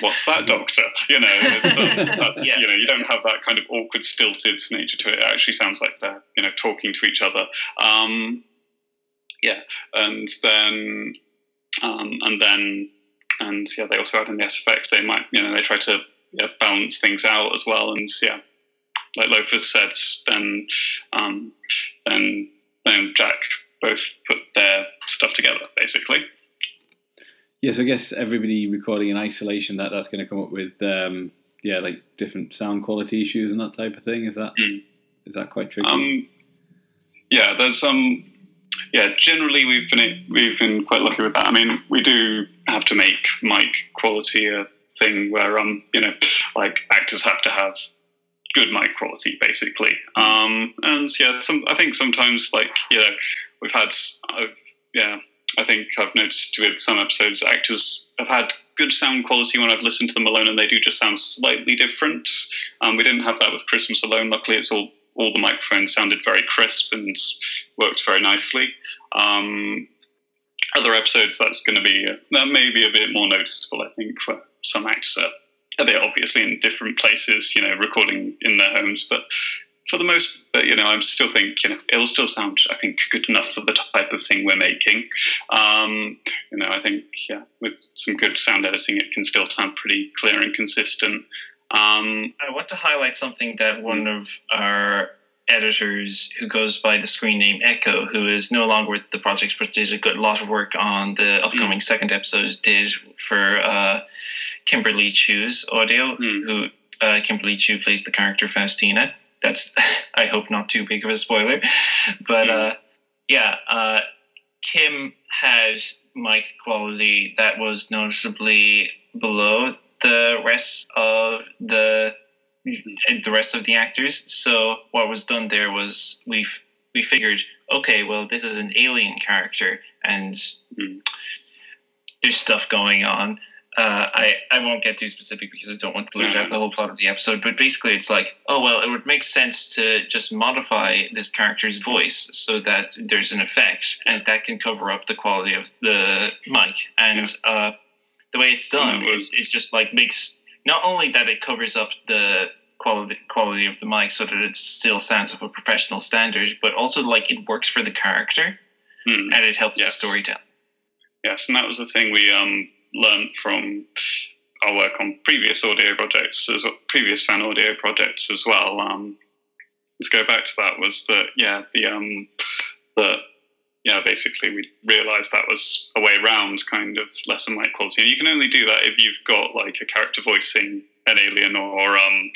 What's that, Doctor? You know, it's, um, that- Yeah. you know, you don't have that kind of awkward, stilted nature to it. It actually sounds like they're you know talking to each other. Um, yeah, and then um, and then and yeah, they also add in the SFX. They might, you know, they try to yeah, balance things out as well. And yeah, like Loafers said, then um, then then Jack both put their stuff together basically. Yeah, so I guess everybody recording in isolation that that's going to come up with um, yeah, like different sound quality issues and that type of thing. Is that is Mm. that quite tricky? Um, yeah, there's um, yeah. Generally, we've been we've been quite lucky with that. I mean, we do have to make mic quality a thing where um, you know, like actors have to have good mic quality, basically. Um, and yeah, some I think sometimes like you know, we've had I've, yeah, I think I've noticed with some episodes actors have had good sound quality when I've listened to them alone, and they do just sound slightly different. Um, we didn't have that with Christmas alone. Luckily, it's all all the microphones sounded very crisp and worked very nicely. Um, other episodes, that's going to be that may be a bit more noticeable. I think for some actors are a bit obviously in different places, you know, recording in their homes, but. For the most, but you know, I still think you know it'll still sound, I think, good enough for the type of thing we're making. Um, you know, I think yeah, with some good sound editing, it can still sound pretty clear and consistent. Um, I want to highlight something that one of our editors who goes by the screen name Echo, who is no longer with the project but did a good lot of work on the upcoming second episodes, did for uh, Kimberly Chu's audio, Mm. who uh, Kimberly Chu plays the character Faustina. That's I hope not too big of a spoiler, but uh, yeah, uh, Kim had mic quality that was noticeably below the rest of the the rest of the actors. So what was done there was we f- we figured, okay, well this is an alien character and Hmm. there's stuff going on. Uh, I, I won't get too specific because I don't want to lose out the whole plot of the episode. But basically, it's like, oh well, it would make sense to just modify this character's voice so that there's an effect, and that can cover up the quality of the mic. And uh, the way it's done, Mm, it was- it, it just like makes not only that it covers up the quality quality of the mic so that it still sounds of a professional standard, but also like it works for the character hmm. and it helps Yes. the story tell. Yes, and that was the thing we um, learned from our work on previous audio projects, as well, previous fan audio projects as well. Um, let's go back to that. Was that yeah the um, the yeah basically we realised that was a way around kind of less lesser mic quality, and you can only do that if you've got like a character voicing an alien or um,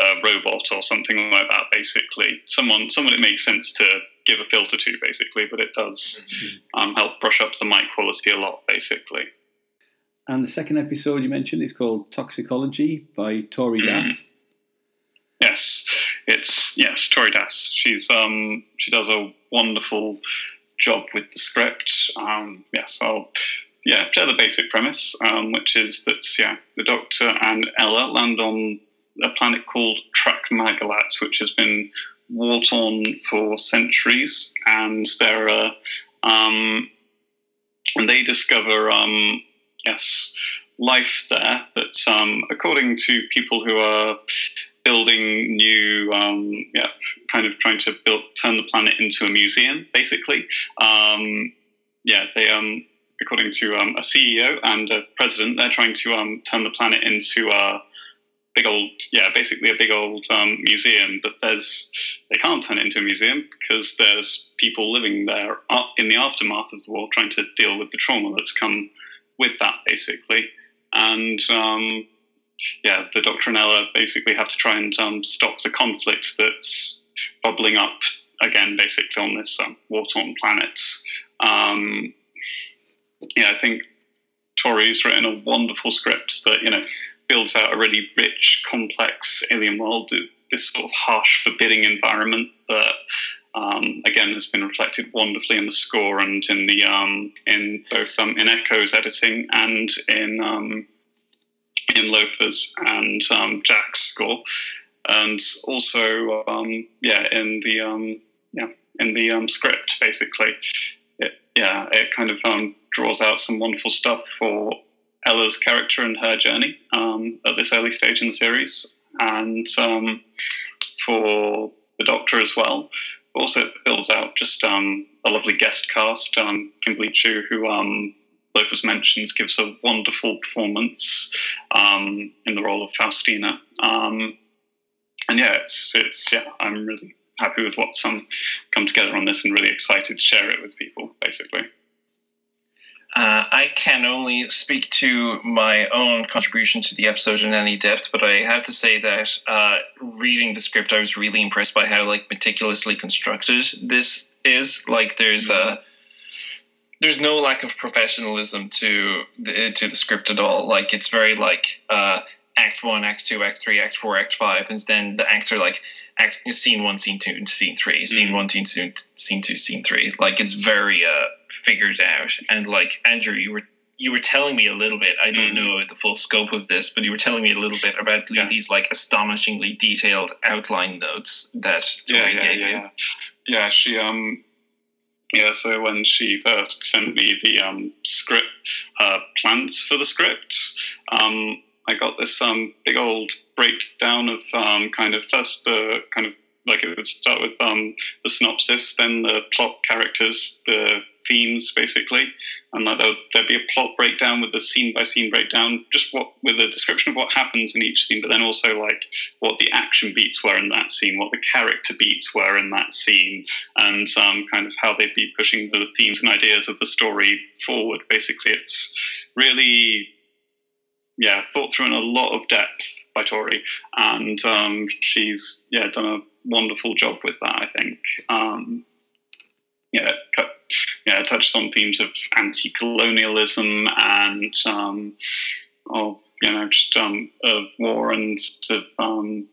a robot or something like that. Basically, someone someone it makes sense to give a filter to, basically, but it does um, help brush up the mic quality a lot, basically. And the second episode you mentioned is called Toxicology by Tori Mm. Das. Yes, it's yes, Tori Das. She's um she does a wonderful job with the script. Um, yes, I'll yeah share the basic premise, um, which is that yeah the Doctor and Ella land on a planet called Trak Magalat, which has been war torn for centuries, and there are um, and they discover um yes life there that um according to people who are building new, um, yeah, kind of trying to build turn the planet into a museum, basically. Um, yeah, they, um, according to um, a CEO and a president, they're trying to um, turn the planet into a big old, yeah, basically a big old um, museum. But there's they can't turn it into a museum because there's people living there in the aftermath of the war, trying to deal with the trauma that's come with that, basically. And um, yeah, the Doctor and Ella basically have to try and um, stop the conflict that's bubbling up again, basically on this um, war-torn planet. Um, yeah, I think Tori's written a wonderful script that you know builds out a really rich, complex alien world. This sort of harsh, forbidding environment that. Um, again, has been reflected wonderfully in the score and in the um, in both um, in Echo's editing and in um, in Loafers and um, Jack's score, and also um, yeah in the um, yeah in the um, script basically. It, yeah, it kind of um, draws out some wonderful stuff for Ella's character and her journey um, at this early stage in the series, and for the Doctor as well. Also, it builds out just a lovely guest cast. Kimberly Chu, who Loafers mentions, gives a wonderful performance um, in the role of Faustina. Um, and yeah, it's it's yeah, I'm really happy with what's um, come together on this, and really excited to share it with people. Basically, Uh, I can only speak to my own contribution to the episode in any depth, but I have to say that uh, reading the script, I was really impressed by how like meticulously constructed this is. Like, there's a there's no lack of professionalism to the to the script at all. Like, it's very like uh, Act One, Act Two, Act Three, Act Four, Act Five, and then the acts are like act scene one, scene two, scene three, scene one, scene two, scene two, scene three. Like it's very uh figured out. And like Andrew, you were you were telling me a little bit. I don't Mm. know the full scope of this, but you were telling me a little bit about Yeah. these like astonishingly detailed outline notes that yeah, Tori yeah, gave yeah, you. yeah. Yeah, she um, yeah. So when she first sent me the um script, uh, plans for the script, um, I got this um big old breakdown of um kind of first the kind of like it would start with um, the synopsis, then the plot, characters, the themes, basically, and like there'd, be a plot breakdown with the scene by scene breakdown, just what with a description of what happens in each scene, but then also like what the action beats were in that scene, what the character beats were in that scene, and um, kind of how they'd be pushing the themes and ideas of the story forward. Basically, it's really yeah, thought through in a lot of depth by Tori, and um, she's yeah done a wonderful job with that. I think. Um, yeah, yeah, touched on themes of anti-colonialism and um, of you know just um, of war and of um,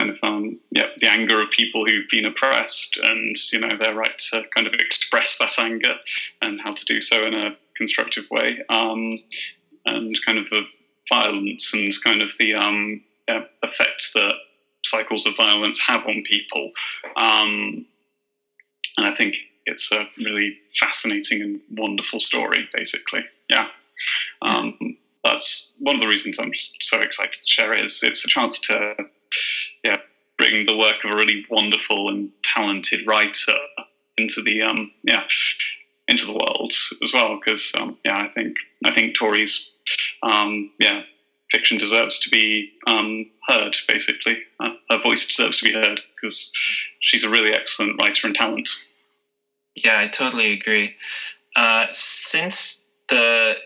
kind of um, yeah the anger of people who've been oppressed and you know their right to kind of express that anger and how to do so in a constructive way um, and kind of of violence and kind of the um, effects that cycles of violence have on people. Um, and I think it's a really fascinating and wonderful story, basically. Yeah. Um, that's one of the reasons I'm just so excited to share it. Is it's a chance to, yeah, bring the work of a really wonderful and talented writer into the um, yeah into the world as well. Because um, yeah, I think I think Tori's um, yeah fiction deserves to be um, heard. Basically, uh, her voice deserves to be heard because she's a really excellent writer and talent. Yeah, I totally agree. Uh, since the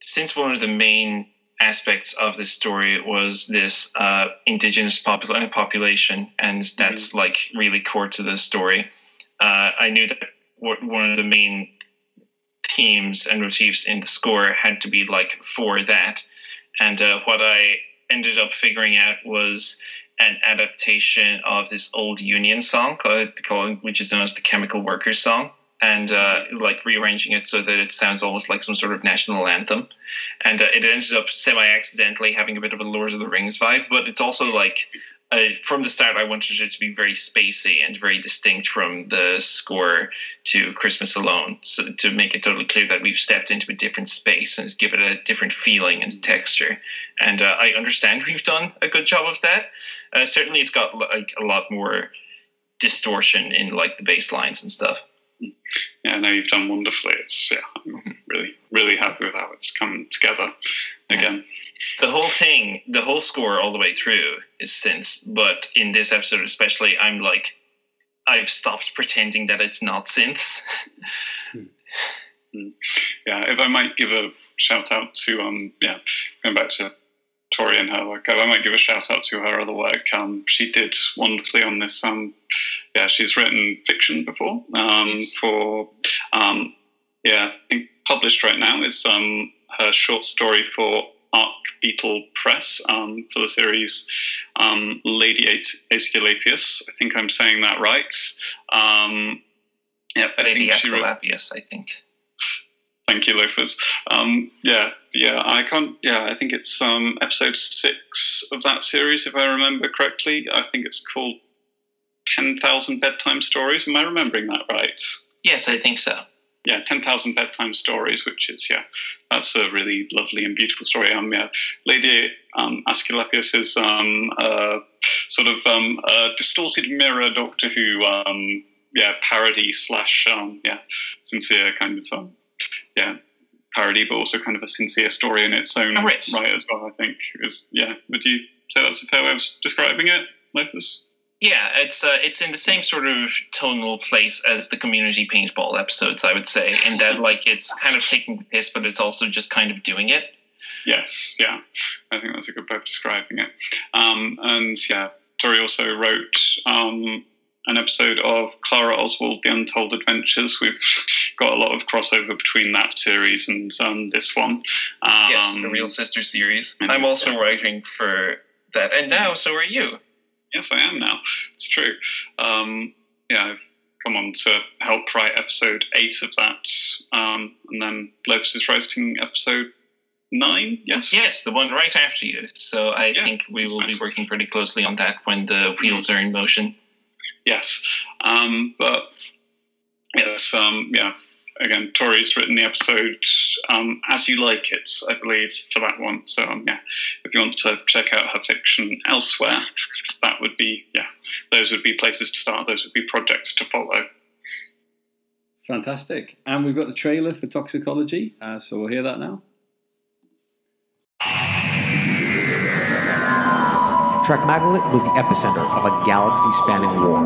since one of the main aspects of this story was this uh, indigenous popul- population, and that's mm-hmm. like really core to the story. Uh, I knew that one of the main themes and motifs in the score had to be like for that. And uh, what I ended up figuring out was an adaptation of this old Union song called, called which is known as the Chemical Workers song. And uh, like rearranging it so that it sounds almost like some sort of national anthem, and uh, it ended up semi-accidentally having a bit of a Lord of the Rings vibe. But it's also like uh, from the start, I wanted it to be very spacey and very distinct from the score to Christmas Alone, so to make it totally clear that we've stepped into a different space and give it a different feeling and texture. And uh, I understand we've done a good job of that. Uh, certainly, it's got like a lot more distortion in like the bass lines and stuff. Yeah, no, you've done wonderfully. It's yeah, I'm mm-hmm. really, really happy with how it's come together again. The whole thing, the whole score all the way through is synths, but in this episode especially, I'm like, I've stopped pretending that it's not synths. Hmm. Hmm. Yeah, if I might give a shout out to um, yeah, going back to Tori and her work, I might give a shout out to her other work. Um, she did wonderfully on this. Um, yeah, she's written fiction before. Um, for um, yeah, I think published right now is um her short story for Arc Beetle Press um, for the series um, Lady Aesculapius. I think I'm saying that right. Um, yeah, I Lady think Aesculapius, I think. Thank you, loafers. Um, yeah, yeah, I can't. Yeah, I think it's um, episode six of that series, if I remember correctly. I think it's called Ten Thousand Bedtime Stories. Am I remembering that right? Yes, I think so yeah, 10,000 bedtime stories, which is, yeah, that's a really lovely and beautiful story. Um, yeah, Lady um, Aesculapius is um, a sort of um, a distorted mirror Doctor Who, um, yeah, parody slash, um, yeah, sincere kind of, um, yeah, parody, but also kind of a sincere story in its own right as well, I think. Is, yeah, would you say that's a fair way of describing it, Loafers? Yeah, it's uh, it's in the same sort of tonal place as the community paintball episodes, I would say, in that like it's kind of taking the piss, but it's also just kind of doing it. Yes, yeah, I think that's a good way of describing it. Um, and yeah, Tori also wrote um, an episode of Clara Oswald: The Untold Adventures. We've got a lot of crossover between that series and um, this one. yes, the Real Sister series. I'm also writing for that, and now so are you yes, I am now. It's true. Um, yeah, I've come on to help write episode eight of that, um, and then Loafers is writing episode nine. Yes, yes, the one right after you. So I yeah, think we will nice. be working pretty closely on that when the wheels are in motion. Yes, um, but yes, um, yeah. Again, Tori's written the episode um, as you like it, I believe, for that one. So um, yeah, if you want to check out her fiction elsewhere, that would be yeah, those would be places to start. Those would be projects to follow. Fantastic. And we've got the trailer for Toxicology, uh, so we'll hear that now. Trakmagalit was the epicenter of a galaxy spanning war.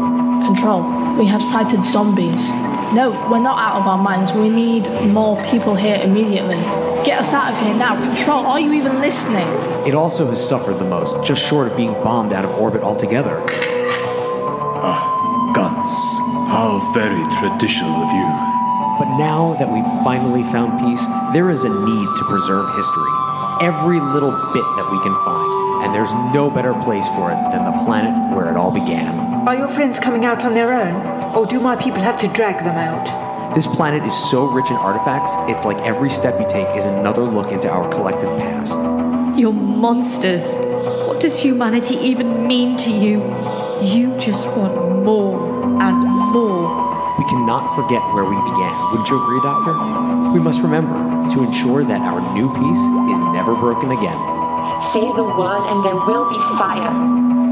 Control, we have sighted zombies. No, we're not out of our minds. We need more people here immediately. Get us out of here now. Control, are you even listening? It also has suffered the most, just short of being bombed out of orbit altogether. Ah, guns. How very traditional of you. But now that we've finally found peace, there is a need to preserve history. Every little bit that we can find. And there's no better place for it than the planet where it all began. Are your friends coming out on their own? Or do my people have to drag them out? This planet is so rich in artifacts, it's like every step you take is another look into our collective past. You're monsters. What does humanity even mean to you? You just want more and more. We cannot forget where we began. Wouldn't you agree, Doctor? We must remember to ensure that our new peace is never broken again. Say the word and there will be fire.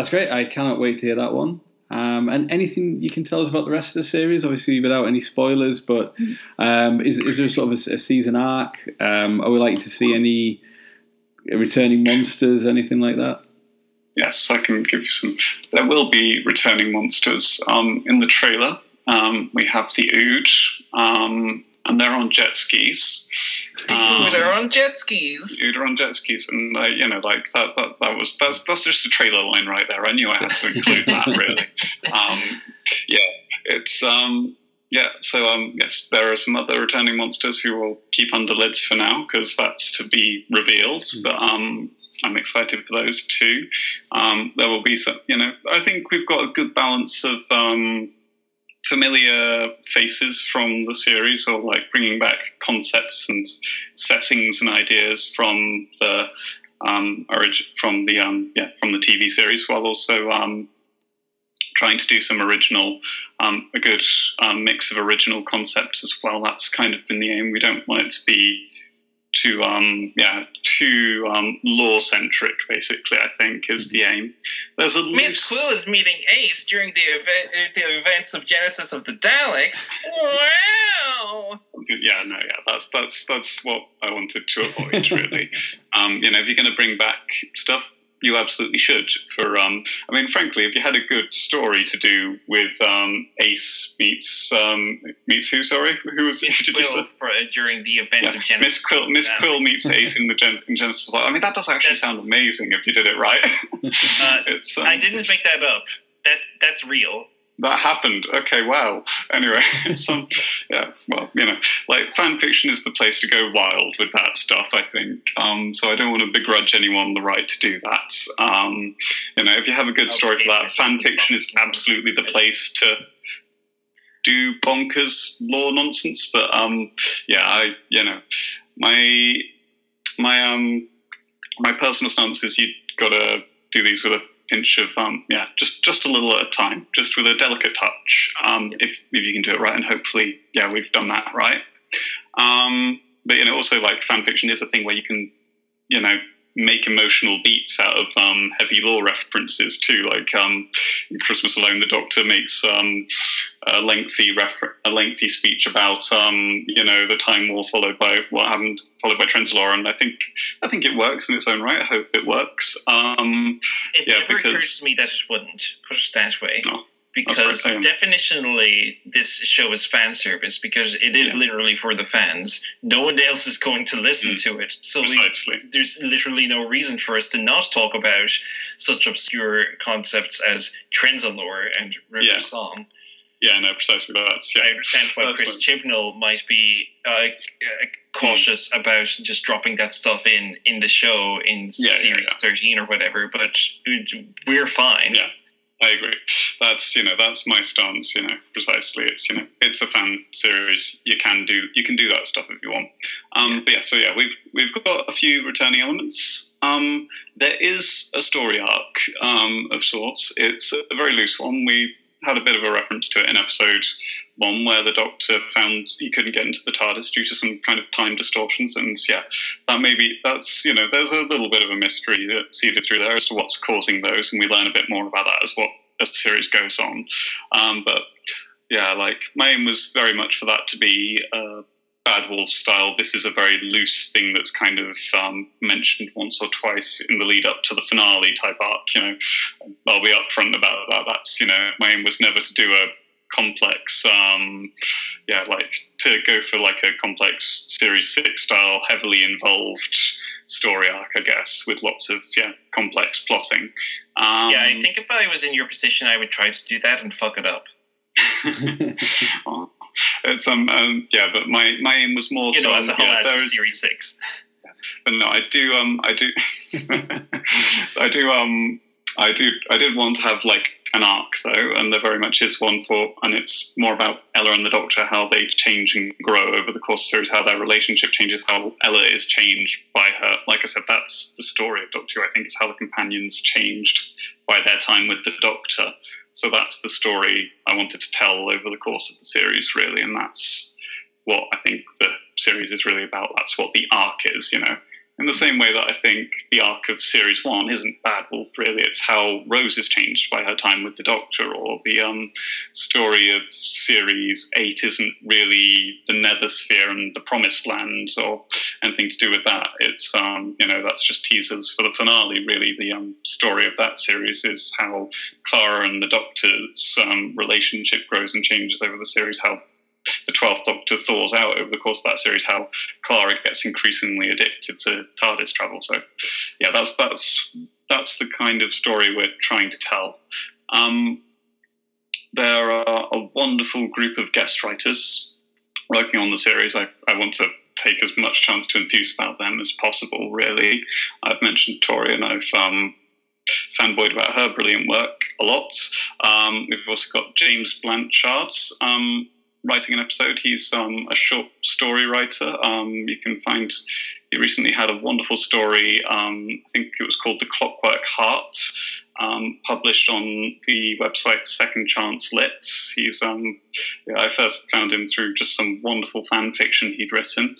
That's great. I cannot wait to hear that one. Um, and anything you can tell us about the rest of the series, obviously without any spoilers, but um, is, is there sort of a, a season arc? Um, are we likely to see any returning monsters, anything like that? Yes, I can give you some. There will be returning monsters um, in the trailer. Um, we have the Ood, um, and they're on jet skis. Um, They're on jet skis. They're on jet skis, and uh, you know, like that, that. That was that's that's just a trailer line right there. I knew I had to include that. Really, um, yeah, it's um, yeah. So um, yes, there are some other returning monsters who will keep under lids for now because that's to be revealed. But um, I'm excited for those too. Um, there will be some, you know, I think we've got a good balance of um, familiar faces from the series, or like bringing back concepts and settings and ideas from the um, origin from the um, yeah from the TV series, while also um, trying to do some original, um, a good um, mix of original concepts as well. That's kind of been the aim. We don't want it to be too um yeah too um lore centric basically i think is the aim there's a Miss Quill is meeting Ace during the event, uh, the events of Genesis of the Daleks. Wow! yeah no yeah that's that's that's what i wanted to avoid really um you know if you're going to bring back stuff you absolutely should for um i mean frankly if you had a good story to do with um ace meets um meets who sorry who was Miss who did you Quill for, uh, during the events Yeah, of Genesis. Miss Quill, Miss Quill meets Ace in the Gen- in Genesis. I mean, that does actually sound amazing if you did it right. Uh, it's um, I didn't make that up. That that's real. That happened. Okay, wow. Anyway, um, yeah. Well, you know, like fan fiction is the place to go wild with that stuff. I think. Um, so I don't want to begrudge anyone the right to do that. Um, you know, if you have a good story for that, fan fiction is absolutely the place to do bonkers lore nonsense. But um, yeah, I you know, my my um my personal stance is you got to do these with a pinch of um yeah just just a little at a time just with a delicate touch um if if you can do it right and hopefully yeah we've done that right. Um but you know also like fan fiction is a thing where you can you know make emotional beats out of um, heavy lore references too. Like um, in Christmas Alone, the Doctor makes um, a lengthy refer- a lengthy speech about um, you know the Time War, followed by what happened, followed by Trenzalore, and I think I think it works in its own right. I hope it works. Um, It yeah, never occurred because to me that it wouldn't put it that way. No, because definitionally, this show is fan service because it is Yeah. literally for the fans. No one else is going to listen Mm. to it. So we, there's literally no reason for us to not talk about such obscure concepts as Trenzalore and River Yeah. Song. Yeah, no, precisely. That's yeah. I understand why That's Chris Chibnall might be uh, uh, cautious about just dropping that stuff in in the show in Yeah, series thirteen or whatever, but we're fine. Yeah. I agree. That's you know that's my stance. You know precisely. It's you know it's a fan series. You can do you can do that stuff if you want. Um, But yeah, so yeah, we've we've got a few returning elements. Um, there is a story arc um, of sorts. It's a very loose one. We had a bit of a reference to it in episode one, where the Doctor found he couldn't get into the TARDIS due to some kind of time distortions, and yeah, that maybe that's you know there's a little bit of a mystery that seeded through there as to what's causing those, and we learn a bit more about that as what as the series goes on. Um, but yeah, like my aim was very much for that to be. Uh, Bad Wolf style. This is a very loose thing that's kind of um, mentioned once or twice in the lead up to the finale type arc. You know, I'll be upfront about that. That's you know, my aim was never to do a complex, um, yeah, like to go for like a complex series six style, heavily involved story arc, I guess, with lots of yeah complex plotting. Um, yeah, I think if I was in your position, I would try to do that and fuck it up. it's um, um yeah, but my my aim was more You know, so, as a whole, yeah, as series six. but no, I do um I do I do um I do I did want to have like an arc though, and there very much is one for and it's more about Ella and the Doctor, how they change and grow over the course of the series, how their relationship changes, how Ella is changed by her. Like I said, that's the story of Doctor Who, I think is how the companions changed by their time with the Doctor. So that's the story I wanted to tell over the course of the series, really, and that's what I think the series is really about. That's what the arc is, you know. In the same way that I think the arc of series one isn't Bad Wolf, really. It's how Rose is changed by her time with the Doctor, or the um, story of series eight isn't really the Nether Sphere and the Promised Land, or anything to do with that. It's um, you know that's just teasers for the finale. Really, the um, story of that series is how Clara and the Doctor's um, relationship grows and changes over the series. How the Twelfth Doctor thaws out over the course of that series. How Clara gets increasingly addicted to TARDIS travel. So, yeah, that's that's that's the kind of story we're trying to tell. Um, there are a wonderful group of guest writers working on the series. I, I want to take as much chance to enthuse about them as possible. Really, I've mentioned Tori, and I've um, fanboyed about her brilliant work a lot. Um, we've also got James Blanchard um, writing an episode. He's um, a short story writer. Um, you can find he recently had a wonderful story. Um, I think it was called The Clockwork Heart. Um, published on the website Second Chance Lit. He's um, yeah, I first found him through just some wonderful fan fiction he'd written.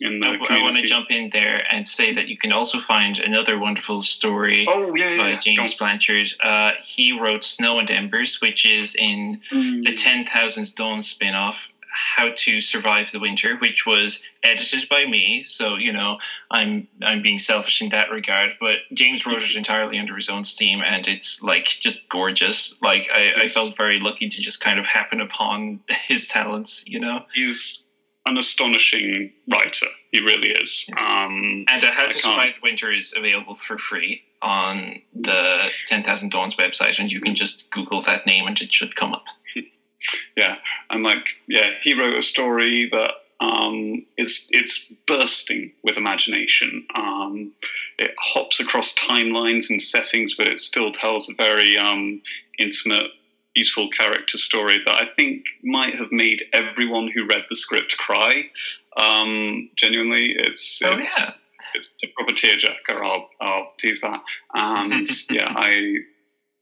In the I, want to jump in there and say that you can also find another wonderful story Oh yeah, yeah, by. James Blanchard. Uh, he wrote Snow and Embers, which is in Mm. the 10,000 Dawn spin off, How to Survive the Winter, which was edited by me. So, you know, I'm I'm being selfish in that regard. But James wrote it entirely under his own steam, and it's like just gorgeous. Like, I, I felt very lucky to just kind of happen upon his talents, you know? He's an astonishing writer. He really is. Um, And uh, How to can't- Survive the Winter is available for free on the 10,000 Dawns website, and you can just Google that name and it should come up. yeah, and like yeah, he wrote a story that um, is it's bursting with imagination. Um, it hops across timelines and settings, but it still tells a very um, intimate, beautiful character story that I think might have made everyone who read the script cry. Um, genuinely, it's Oh, it's, yeah. it's a proper tearjerker. I'll I'll tease that. And yeah, I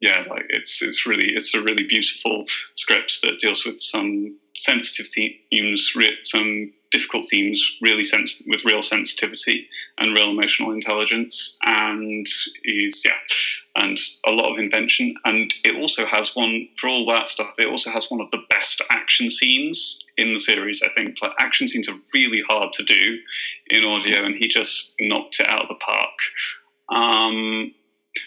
yeah, like it's it's really it's a really beautiful script that deals with some sensitive themes, some difficult themes, really sens- with real sensitivity and real emotional intelligence, and is yeah, and a lot of invention. And it also has one for all that stuff. It also has one of the best action scenes in the series. I think like action scenes are really hard to do in audio, and he just knocked it out of the park. Um,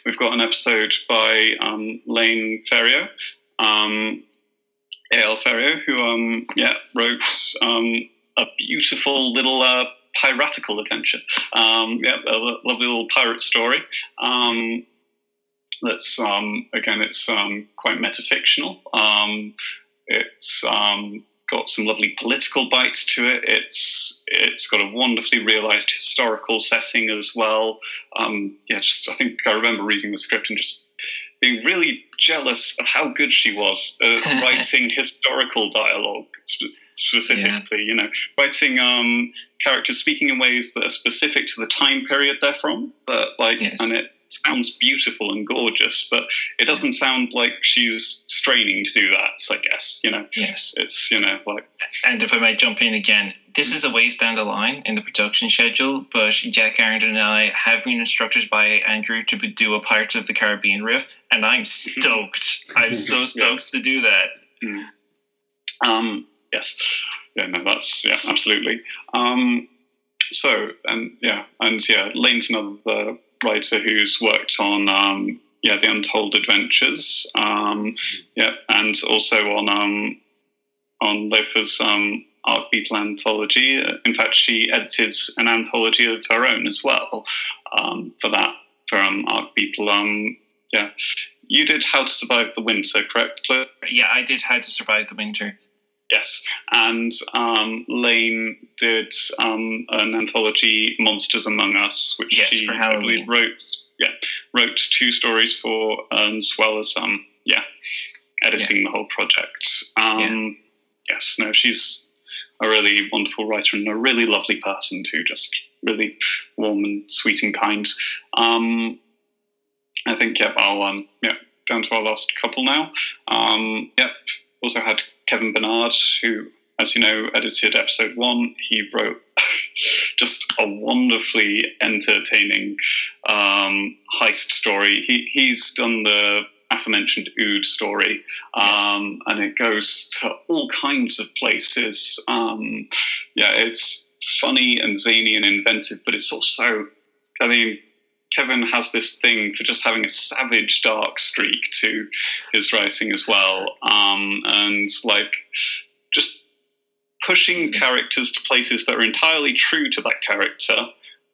we've got an episode by um, Lane Ferrier, um, A.L. Ferrier, who um, yeah wrote um, a beautiful little uh, piratical adventure. Um, yeah, a lovely little pirate story. Um, that's um, again, it's um, quite metafictional. Um, it's um, got some lovely political bites to it. It's it's got a wonderfully realised historical setting as well. Um, yeah, just I think I remember reading the script and just being really jealous of how good she was at writing historical dialogue sp- specifically. You know, writing um, characters speaking in ways that are specific to the time period they're from, but like, Yes. and it sounds beautiful and gorgeous, but it doesn't sound like she's straining to do that. I guess you know, Yes. it's you know like And if I may jump in again, this is a ways down the line in the production schedule, but Jack Aaron and I have been instructed by Andrew to do a Pirates of the Caribbean riff, and I'm stoked. I'm so stoked to do that. Mm. Um, yes, yeah, no, that's yeah, absolutely. Um, so and yeah, and yeah, Lane's another writer who's worked on um, yeah, the Untold Adventures, um, yeah, and also on um, on Loafer's um, Arc Beetle anthology. In fact, she edited an anthology of her own as well um, for that for um, Arc Beetle. Um, yeah, you did How to Survive the Winter, correct, Claire? Yeah, I did How to Survive the Winter. Yes, and um, Lane did um, an anthology, Monsters Among Us, which Yes, she for I believe, Halloween. wrote. Yeah, wrote two stories for, as well as um, yeah, editing the whole project. Um, Yes, no, she's a really wonderful writer and a really lovely person too. Just really warm and sweet and kind. Um, I think yep, I'll um, yeah, down to our last couple now. Um, yep, also had Kevin Bernard, who, as you know, edited episode one. He wrote just a wonderfully entertaining um, heist story. He, he's done the aforementioned Ood story, um, and it goes to all kinds of places. Um, yeah, it's funny and zany and inventive, but it's also, I mean, Kevin has this thing for just having a savage, dark streak to his writing as well, um, and like just pushing characters to places that are entirely true to that character.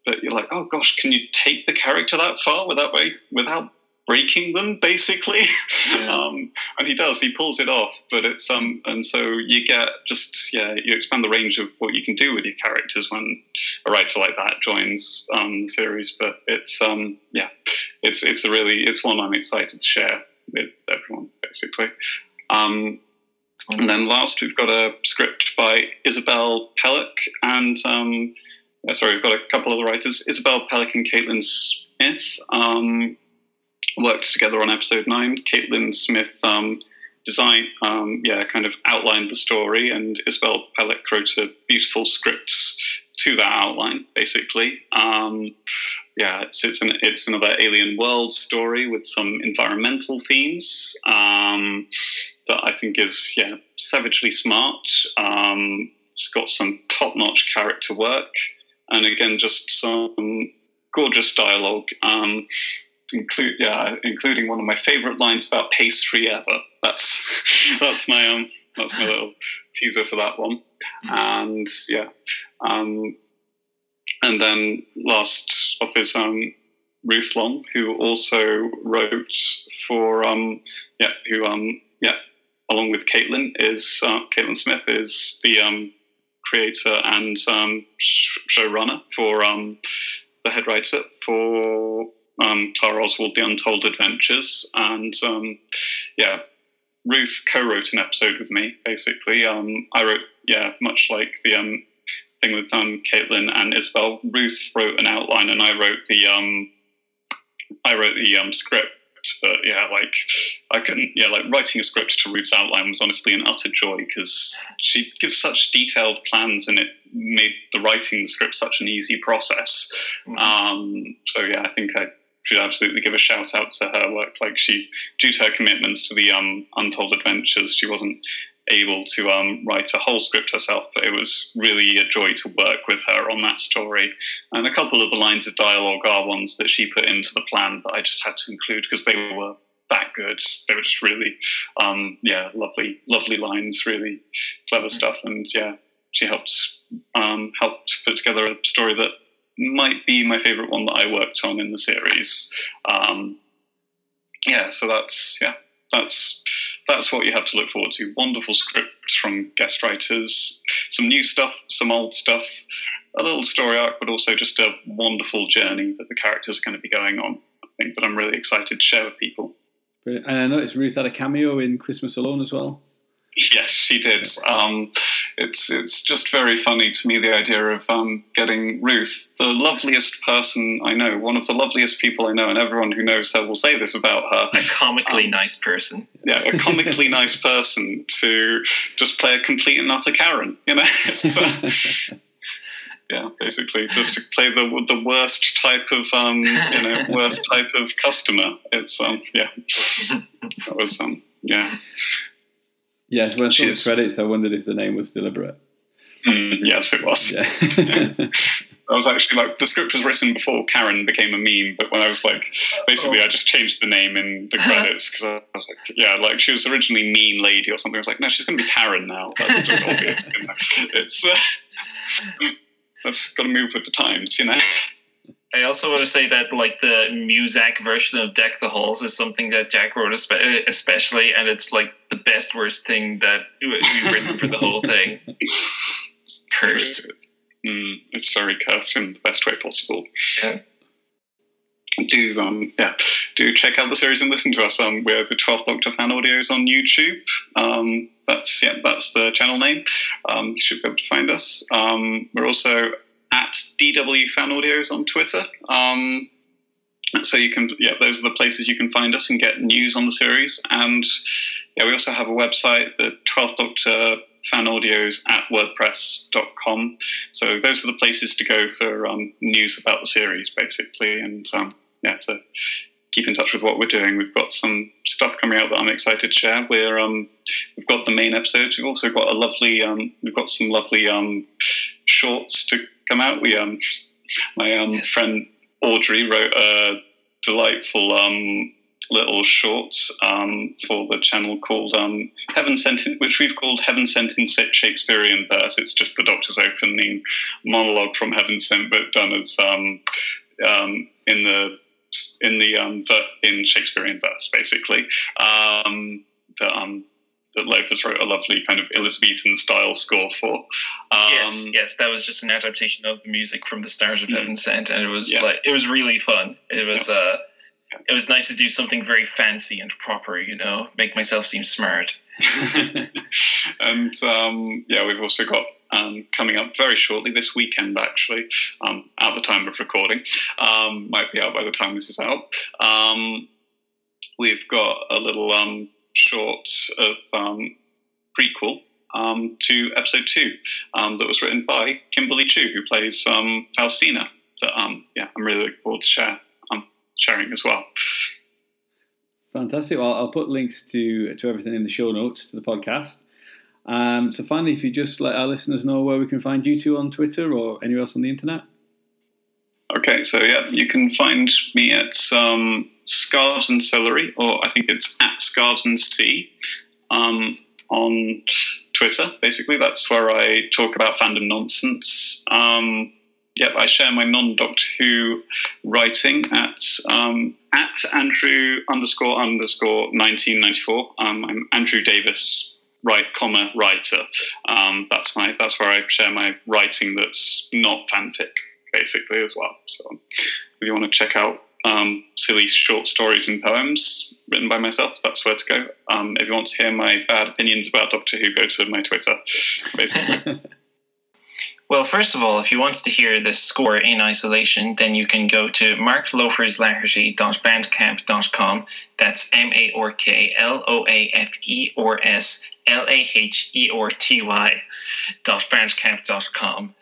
But you're like, oh gosh, can you take the character that far without way without breaking them, basically? um, and he does. He pulls it off. But it's um, and so you get just yeah, you expand the range of what you can do with your characters when a writer like that joins um, the series. But it's um, yeah, it's it's a really it's one I'm excited to share with everyone, basically. Um, and then last, we've got a script by Isabel Pellick and, um, sorry, we've got a couple of the writers. Isabel Pellick and Caitlin Smith um, worked together on episode nine. Caitlin Smith um, designed, um, yeah, kind of outlined the story, and Isabel Pellick wrote a beautiful script to that outline, basically. Um, yeah, it's it's, an, it's another alien world story with some environmental themes um, that I think is yeah savagely smart. Um, it's got some top-notch character work, and again, just some gorgeous dialogue. Um, include yeah, including one of my favorite lines about pastry ever. That's that's my um that's my little teaser for that one. And yeah, um, and then last of his um, Ruth Long, who also wrote for um, yeah, who um, yeah, along with Caitlin is uh, Caitlin Smith is the um, creator and um, sh- showrunner for um, the head writer for um, Clara Oswald, The Untold Adventures, and um, yeah, Ruth co-wrote an episode with me. Basically, um, I wrote yeah, much like the um, thing with um, Caitlin and Isabel. Ruth wrote an outline, and I wrote the um, I wrote the um, script. But yeah, like I couldn't. Yeah, like writing a script to Ruth's outline was honestly an utter joy because she gives such detailed plans, and it made the writing the script such an easy process. Um, so yeah, I think I should absolutely give a shout out to her work. Like she, due to her commitments to the um, Untold Adventures, she wasn't able to um, write a whole script herself, but it was really a joy to work with her on that story. And a couple of the lines of dialogue are ones that she put into the plan that I just had to include because they were that good. They were just really, um, yeah, lovely, lovely lines, really clever stuff. And yeah, she helped um, helped put together a story that might be my favorite one that I worked on in the series. Um, yeah, so that's yeah, that's that's what you have to look forward to. Wonderful scripts from guest writers, some new stuff, some old stuff, a little story arc, but also just a wonderful journey that the characters are going to be going on. I think that I'm really excited to share with people. Brilliant. And I noticed Ruth had a cameo in Christmas Alone as well. Yes, she did. Um, it's it's just very funny to me the idea of um, getting Ruth, the loveliest person I know, one of the loveliest people I know, and everyone who knows her will say this about her. A comically nice person. Yeah, a comically nice person to just play a complete and utter Karen. You know, uh, yeah, basically just to play the the worst type of um, you know worst type of customer. It's um, yeah, that was um, yeah. Yes, when I saw the credits, I wondered if the name was deliberate. Mm, yes, it was. Yeah. I was actually like the script was written before Karen became a meme, but when I was like, basically, I just changed the name in the credits because I was like, yeah, like she was originally Mean Lady or something. I was like, no, she's going to be Karen now. That's just obvious. It's uh, that's got to move with the times, you know. I also want to say that like the Muzak version of Deck the Halls is something that Jack wrote espe- especially, and it's like the best worst thing that we've written for the whole thing. It's cursed. Mm, it's very cursed in the best way possible. Yeah. Do um yeah, do check out the series and listen to us. Um, we're the Twelfth Doctor fan audios on YouTube. Um, that's yeah, that's the channel name. Um, you should be able to find us. Um, we're also at DW Fan Audios on Twitter. Um, so you can yeah, those are the places you can find us and get news on the series. And yeah, we also have a website, the Twelfth Doctor fan audios at wordpress.com so those are the places to go for um, news about the series basically. And um, yeah to keep in touch with what we're doing. We've got some stuff coming out that i'm excited to share. We're um, we've got the main episodes we've also got a lovely um, we've got some lovely um, shorts to come out we um, my um, friend audrey wrote a delightful um, little shorts um, for the channel called um, Heaven Sent, in, which we've called Heaven Sent in Shakespearean verse. It's just the Doctor's opening monologue from Heaven Sent, but done as um, um, in the in the um, in Shakespearean verse, basically. Um, that Lopez wrote a lovely kind of Elizabethan style score for. Um, yes, yes, that was just an adaptation of the music from the start of Heaven Sent, and it was Yeah. like it was really fun. It was uh, it was nice to do something very fancy and proper, you know, make myself seem smart. and um, yeah, we've also got um, coming up very shortly this weekend, actually, um, at the time of recording. Um, might be out by the time this is out. Um, we've got a little um, short of um, prequel um, to episode two um, that was written by Kimberly Chu, who plays um, Faustina. That um, yeah, I'm really looking forward to share um, sharing as well. Fantastic. Well, I'll put links to to everything in the show notes to the podcast. Um, so finally, if you just let our listeners know where we can find you two on Twitter or anywhere else on the internet. Okay, so yeah, you can find me at um, Scarves and Celery, or I think it's at Scarves and Sea um, on Twitter. Basically, that's where I talk about fandom nonsense. Um, yep, I share my non-Doctor Who writing at um, at Andrew underscore underscore 1994. Um, I'm Andrew Davis. Right, comma writer. Um, that's my. That's where I share my writing. That's not fanfic basically as well. So if you want to check out um, silly short stories and poems written by myself, that's where to go. Um, if you want to hear my bad opinions about Doctor Who, go to my Twitter, basically. Well, first of all, if you wanted to hear the score in isolation, then you can go to markloaferslaherty.bandcamp.com. That's M A R K L O A F E or S L A H E or T Y dot bandcamp.com.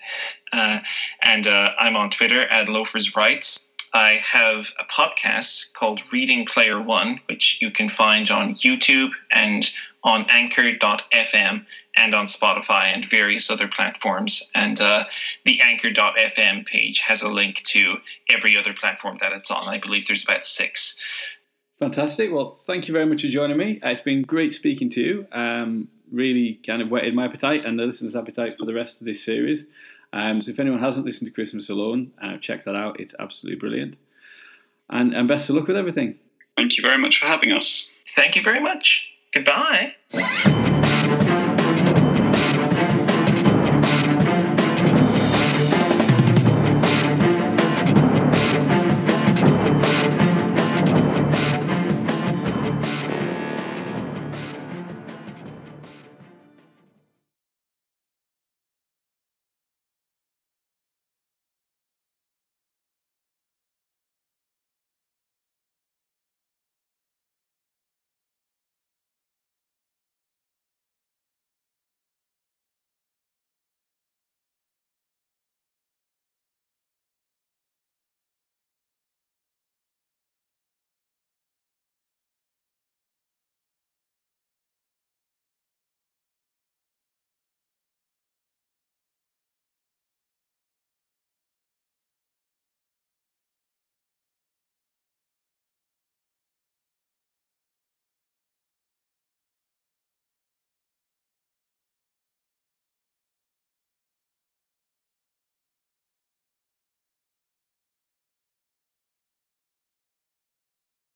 Uh, and uh, I'm on Twitter at Loafers Rights. I have a podcast called Reading Player One, which you can find on YouTube and on anchor.fm and on Spotify and various other platforms. And uh, the anchor.fm page has a link to every other platform that it's on. I believe there's about six. Fantastic. Well, thank you very much for joining me. It's been great speaking to you. Um, really kind of whetted my appetite and the listeners' appetite for the rest of this series. Um, so if anyone hasn't listened to Christmas Alone, uh, check that out. It's absolutely brilliant. And, and best of luck with everything. Thank you very much for having us. Thank you very much. Goodbye.